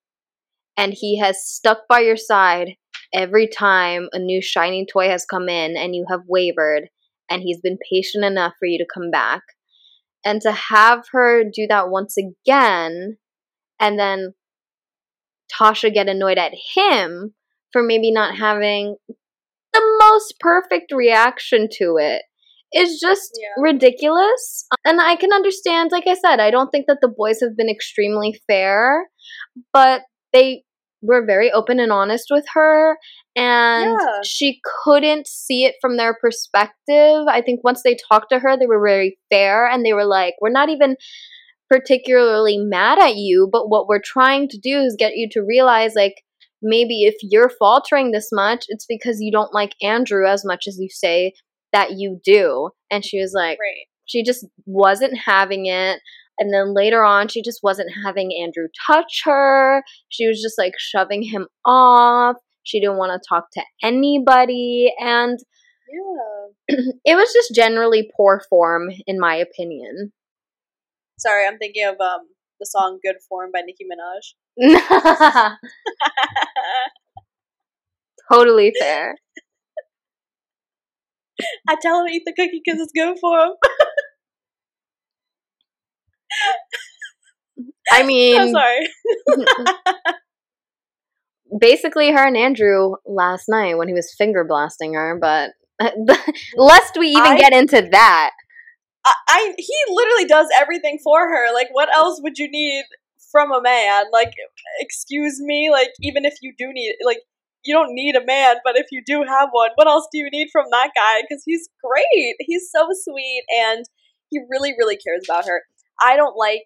And he has stuck by your side every time a new shiny toy has come in and you have wavered, and he's been patient enough for you to come back. And to have her do that once again, and then Tasha get annoyed at him for maybe not having the most perfect reaction to it is just
Yeah.
ridiculous. And I can understand, like I said, I don't think that the boys have been extremely fair, but they were very open and honest with her and
Yeah.
she couldn't see it from their perspective. I think once they talked to her, they were very fair and they were like, we're not even particularly mad at you, but what we're trying to do is get you to realize like maybe if you're faltering this much, it's because you don't like Andrew as much as you say that you do. And she was like,
Right.
she just wasn't having it. And then later on, she just wasn't having Andrew touch her. She was just like shoving him off. She didn't want to talk to anybody. And
Yeah.
it was just generally poor form, in my opinion.
Sorry, I'm thinking of um the song "Good Form" by Nicki Minaj.
totally fair.
I tell him to eat the cookie because it's good for him.
I mean, I'm
sorry.
basically, her and Andrew last night when he was finger blasting her, but lest we even
I-
get into that.
I, I he literally does everything for her. Like, what else would you need from a man? Like, excuse me. Like, even if you do need, like, you don't need a man, but if you do have one, what else do you need from that guy? Because he's great. He's so sweet, and he really, really cares about her. I don't like.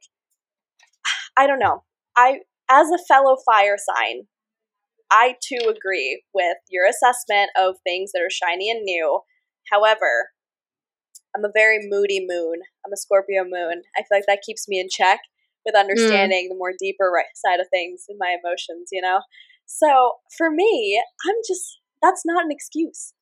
I don't know. I, as a fellow fire sign, I too agree with your assessment of things that are shiny and new. However, I'm a very moody moon. I'm a Scorpio moon. I feel like that keeps me in check with hmm. understanding the more deeper right side of things in my emotions, you know? So for me, I'm just, that's not an excuse.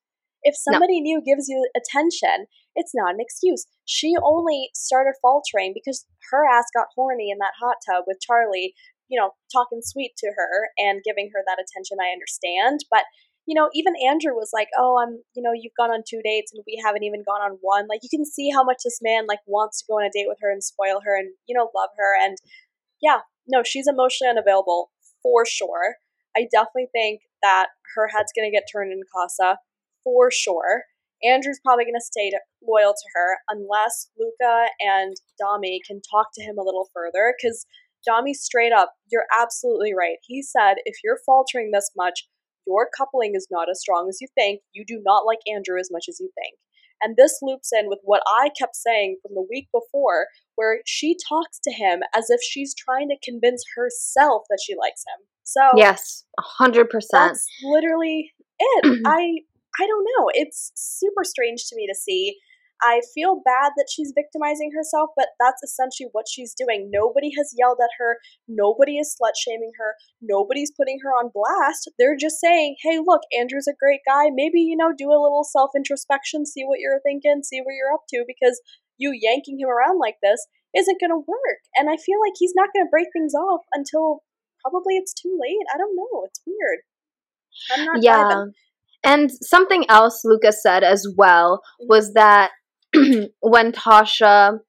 If
No.
somebody new gives you attention, it's not an excuse. She only started faltering because her ass got horny in that hot tub with Charlie, you know, talking sweet to her and giving her that attention. I understand. But you know, even Andrew was like, "Oh, I'm, you know, you've gone on two dates and we haven't even gone on one." Like you can see how much this man like wants to go on a date with her and spoil her and you know love her and yeah, no, she's emotionally unavailable for sure. I definitely think that her head's gonna get turned in Casa for sure. Andrew's probably gonna stay loyal to her unless Luca and Dami can talk to him a little further because. Dami straight up, you're absolutely right. He said, if you're faltering this much, your coupling is not as strong as you think. You do not like Andrew as much as you think. And this loops in with what I kept saying from the week before, where she talks to him as if she's trying to convince herself that she likes him. So
Yes, a hundred percent.
that's literally it. I I don't know. It's super strange to me to see. I feel bad that she's victimizing herself, but that's essentially what she's doing. Nobody has yelled at her. Nobody is slut shaming her. Nobody's putting her on blast. They're just saying, hey, look, Andrew's a great guy. Maybe, you know, do a little self introspection, see what you're thinking, see what you're up to, because you yanking him around like this isn't going to work. And I feel like he's not going to break things off until probably it's too late. I don't know. It's weird. I'm not
yeah.
vibing.
And something else Lucas said as well was that when Tasha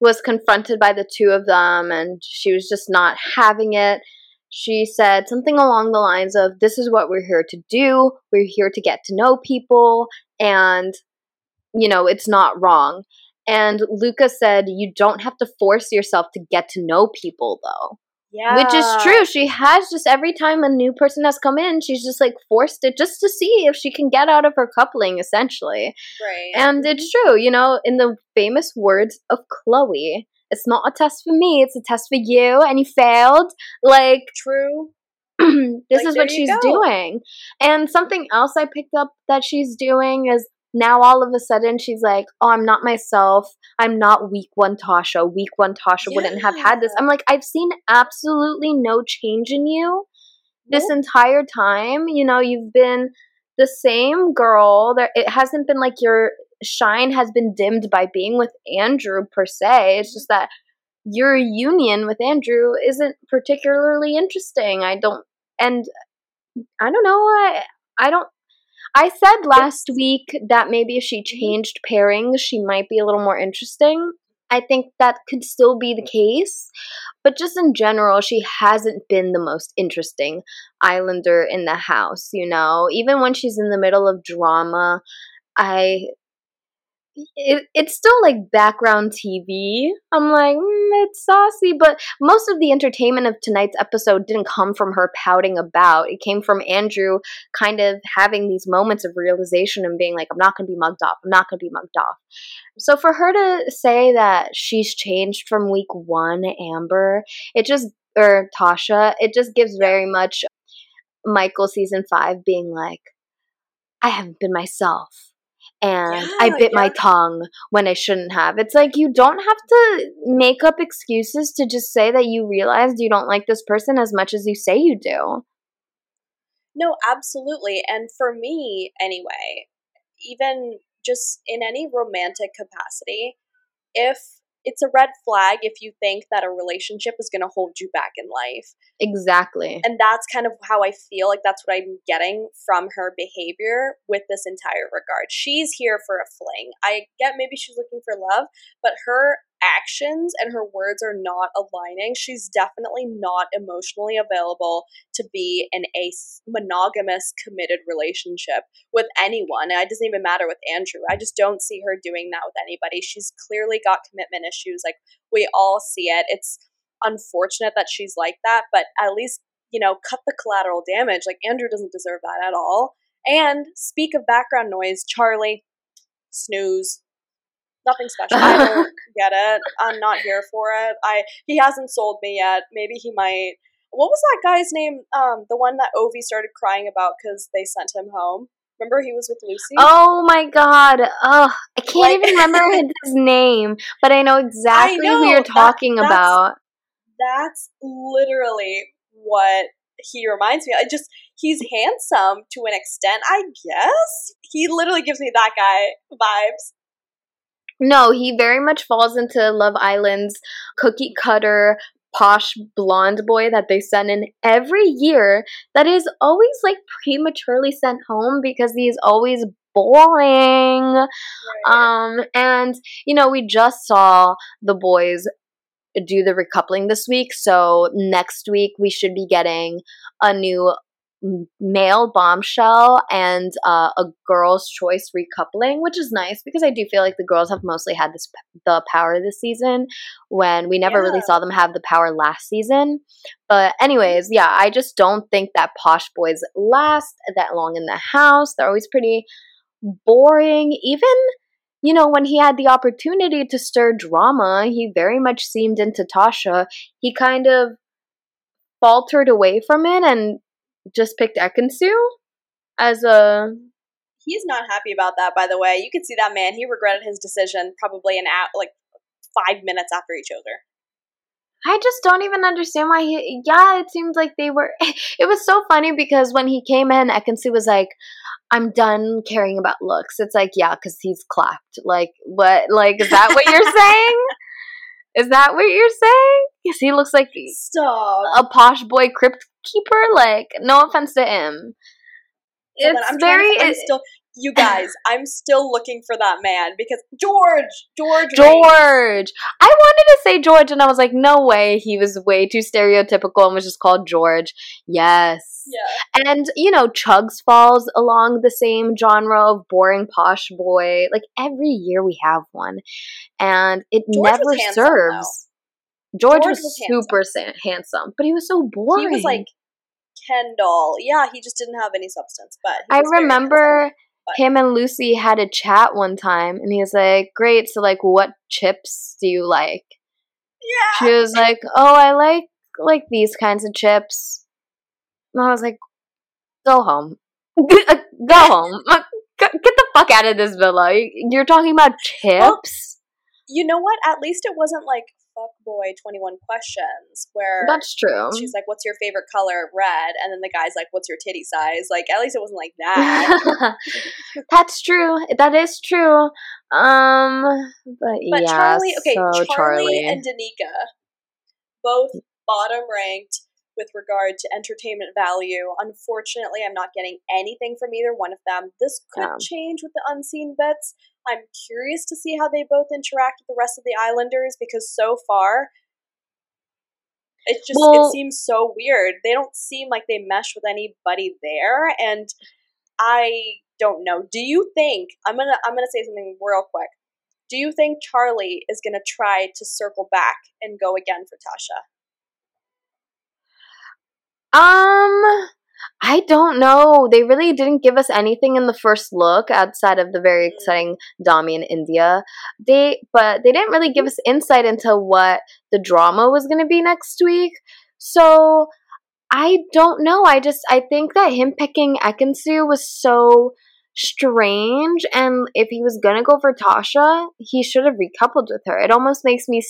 was confronted by the two of them and she was just not having it, she said something along the lines of, This is what we're here to do. We're here to get to know people, and, you know, it's not wrong. And Lucas said, You don't have to force yourself to get to know people, though.
Yeah.
Which is true. She has just every time a new person has come in, she's just like forced it just to see if she can get out of her coupling, essentially.
Right.
And it's true, you know, in the famous words of Chloe, it's not a test for me, it's a test for you, and you failed. Like,
True.
this
Like,
is what she's
go.
doing. And something else I picked up that she's doing is now all of a sudden she's like, oh, I'm not myself. I'm not week one Tasha. Week one Tasha wouldn't have had this. I'm like, I've seen absolutely no change in you this
Nope.
entire time. You know, you've been the same girl. There, it hasn't been like your shine has been dimmed by being with Andrew per se. It's just that your union with Andrew isn't particularly interesting. I don't, and I don't know. I I don't. I said last week that maybe if she mm-hmm. changed pairings, she might be a little more interesting. I think that could still be the case, but just in general, she hasn't been the most interesting Islander in the house, you know? Even when she's in the middle of drama, I it, it's still like background TV. I'm like, mm, it's saucy, but most of the entertainment of tonight's episode didn't come from her pouting about. It came from Andrew kind of having these moments of realization and being like, I'm not going to be mugged off. I'm not going to be mugged off. So for her to say that she's changed from week one, Amber, it just, or Tasha, it just gives very much Michael season five being like, I haven't been myself and yeah, I bit yeah. my tongue when I shouldn't have. It's like you don't have to make up excuses to just say that you realized you don't like this person as much as you say you do.
No, absolutely. And for me, anyway, even just in any romantic capacity, if it's a red flag if you think that a relationship is going to hold you back in life.
Exactly.
And that's kind of how I feel like that's what I'm getting from her behavior with this entire regard. She's here for a fling. I get maybe she's looking for love, but her actions and her words are not aligning. She's definitely not emotionally available to be in a monogamous, committed relationship with anyone. And it doesn't even matter with Andrew. I just don't see her doing that with anybody. She's clearly got commitment issues. Like, we all see it. It's unfortunate that she's like that, but at least, you know, cut the collateral damage. Like, Andrew doesn't deserve that at all. And speak of background noise, Charlie, snooze nothing special. I don't get it. I'm not here for it. I he hasn't sold me yet. Maybe he might. What was that guy's name? Um, the one that Ovie started crying about because they sent him home. Remember he was with Lucy?
Oh my god. Oh, I can't like, even remember his name, but I know exactly I know, who you're talking that, about.
That's literally what he reminds me. I just he's handsome to an extent, I guess. He literally gives me that guy vibes.
No, he very much falls into Love Island's cookie cutter posh blonde boy that they send in every year that is always like prematurely sent home because he's always boring. Right. Um and you know, we just saw the boys do the recoupling this week, so next week we should be getting a new male bombshell and uh, a girl's choice recoupling, which is nice because I do feel like the girls have mostly had this the power this season when we never yeah. really saw them have the power last season. But anyways, yeah, I just don't think that posh boys last that long in the house. They're always pretty boring. Even you know, when he had the opportunity to stir drama, he very much seemed into Tasha. He kind of faltered away from it and just picked Ekin-Su as a.
He's not happy about that, by the way. You can see that man. He regretted his decision probably an hour, like five minutes after he chose her.
I just don't even understand why he. Yeah, it seemed like they were. It was so funny because when he came in, Ekin-Su was like, "I'm done caring about looks." It's like, yeah, because he's clapped. Like, what? Like, is that what you're saying? Is that what you're saying? Yes, he looks like
Stop.
a posh boy crypt keeper. Like, no offense to him.
It's I'm very. I'm still, you guys, I'm still looking for that man because George, George,
George. I wanted to say George, and I was like, no way. He was way too stereotypical and was just called George. Yes.
Yeah.
And you know, Chugs falls along the same genre of boring posh boy. Like every year we have one, and it George never serves. George, George, was, was super handsome. handsome. but he was so boring.
He was like Kendall. Yeah, he just didn't have any substance. But
I remember. Him and Lucy had a chat one time, and he was like, "Great, so like, what chips do you like?"
Yeah.
She was like, "Oh, I like like these kinds of chips." And I was like, "Go home, uh, go home, uh, get the fuck out of this villa." You're talking about chips. Well,
you know what? At least it wasn't like fuck boy 21 questions where
that's true
she's like what's your favorite color red and then the guy's like what's your titty size like at least it wasn't like that
that's true that is true um but, yeah, but yeah,
charlie okay so charlie, charlie and danica both bottom ranked with regard to entertainment value. Unfortunately, I'm not getting anything from either one of them. This could yeah. change with the unseen bits. I'm curious to see how they both interact with the rest of the Islanders because so far it just well, it seems so weird. They don't seem like they mesh with anybody there and I don't know. Do you think I'm to I'm going to say something real quick. Do you think Charlie is going to try to circle back and go again for Tasha?
Um, I don't know. They really didn't give us anything in the first look outside of the very
Mm.
exciting Dami in Indiyah. They but they didn't really give us insight into what the drama was going to be next week. So I don't know. I just I think that him picking Ekin-Su was so strange and if he was going to go for Tasha, he should have recoupled with her. It almost makes me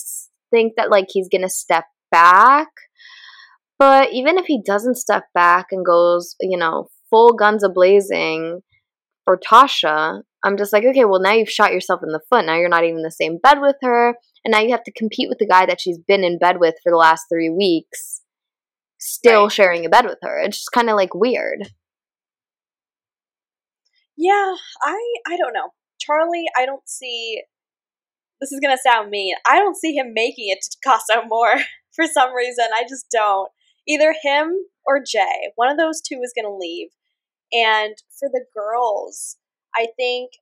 think that like he's going to step back. But even if he doesn't step back and goes, you know, full guns a blazing for Tasha, I'm just like, okay, well, now you've shot yourself in the foot. Now you're not even in the same bed with her. And now you have to compete with the guy that she's been in bed with for the last three weeks, still
Right.
sharing a bed with her. It's just kind of like weird.
Yeah, I I don't know. Charlie, I don't see this is gonna sound mean. I don't see him making it to Casa Amor for some reason. I just don't. Either him or Jay. One of those two is gonna leave. And for the girls, I think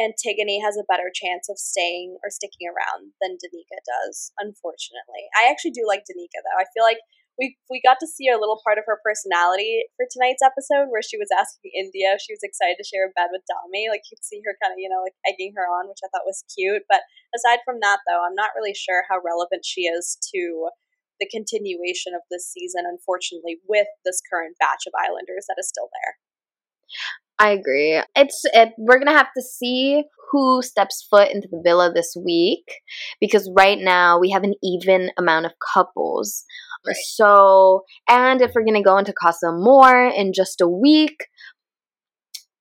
Antigoni has a better chance of staying or sticking around than Danica does, unfortunately. I actually do like Danica though. I feel like we we got to see a little part of her personality for tonight's episode where she was asking Indiyah if she was excited to share a bed with Dami. Like you see her kind of, you know, like egging her on, which I thought was cute. But aside from that though, I'm not really sure how relevant she is to the continuation of this season, unfortunately, with this current batch of Islanders that is still there.
I agree. It's it, we're gonna have to see who steps foot into the villa this week because right now we have an even amount of couples.
Right.
So, and if we're gonna go into Casa Amor in just a week,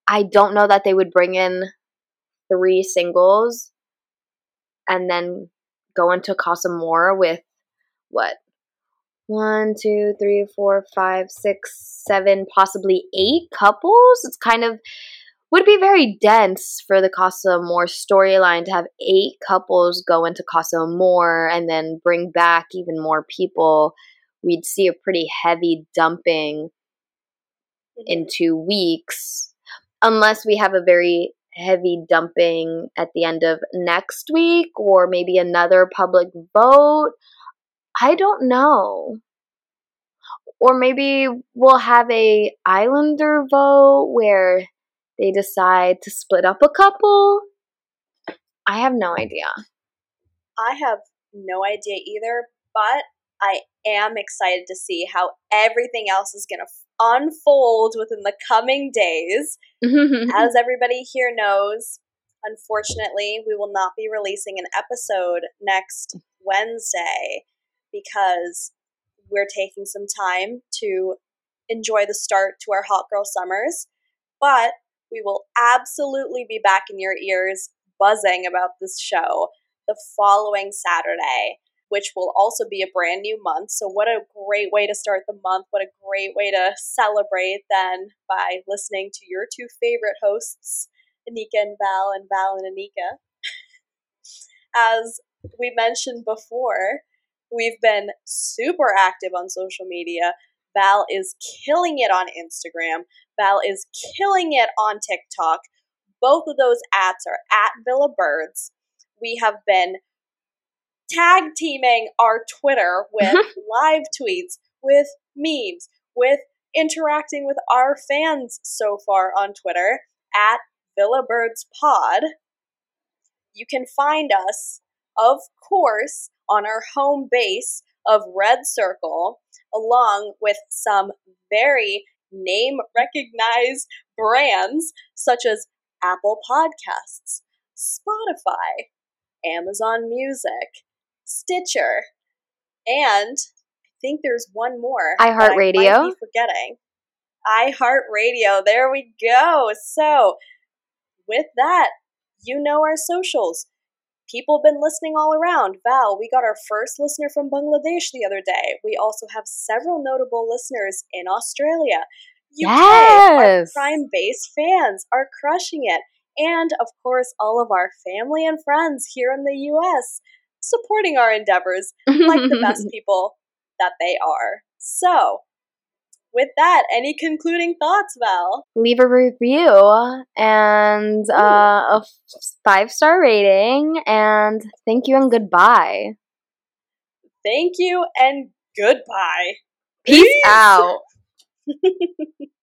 I don't know that they would bring in three singles and then go into Casa Amor with what one, two, three, four, five, six, seven, possibly eight couples. It's kind of would be very dense for the Casa Amor storyline to have eight couples go into Casa Amor and then bring back even more people. We'd see a pretty heavy dumping mm-hmm. in two weeks, unless we have a very heavy dumping at the end of next week or maybe another public vote. I don't know. Or maybe we'll have a Islander vote where they decide to split up a couple. I have no idea.
I have no idea either, but I am excited to see how everything else is going to unfold within the coming days. As everybody here knows, unfortunately, we will not be releasing an episode next Wednesday because we're taking some time to enjoy the start to our Hot Girl Summers. But we will absolutely be back in your ears buzzing about this show the following Saturday, which will also be a brand new month. So, what a great way to start the month! What a great way to celebrate then by listening to your two favorite hosts, Anika and Val, and Val and Anika. As we mentioned before, we've been super active on social media. Val is killing it on Instagram. Val is killing it on TikTok. Both of those ads are at Villa Birds. We have been tag teaming our Twitter with live tweets, with memes, with interacting with our fans so far on Twitter at Villa Birds Pod. You can find us, of course, on our home base of Red Circle, along with some very name recognized brands such as Apple Podcasts, Spotify, Amazon Music, Stitcher, and I think there's one more. that I might
iHeartRadio.
forgetting. iHeartRadio. There we go. So, with that, you know our socials. People have been listening all around. Val, we got our first listener from Bangladesh the other day. We also have several notable listeners in Australia. UK, our
Yes.
Prime Base fans are crushing it. And of course, all of our family and friends here in the US supporting our endeavors like the best people that they are. So, with that, any concluding thoughts, Val?
Leave a review and uh, a five star rating. And thank you and goodbye.
Thank you and goodbye.
Peace, Peace. out.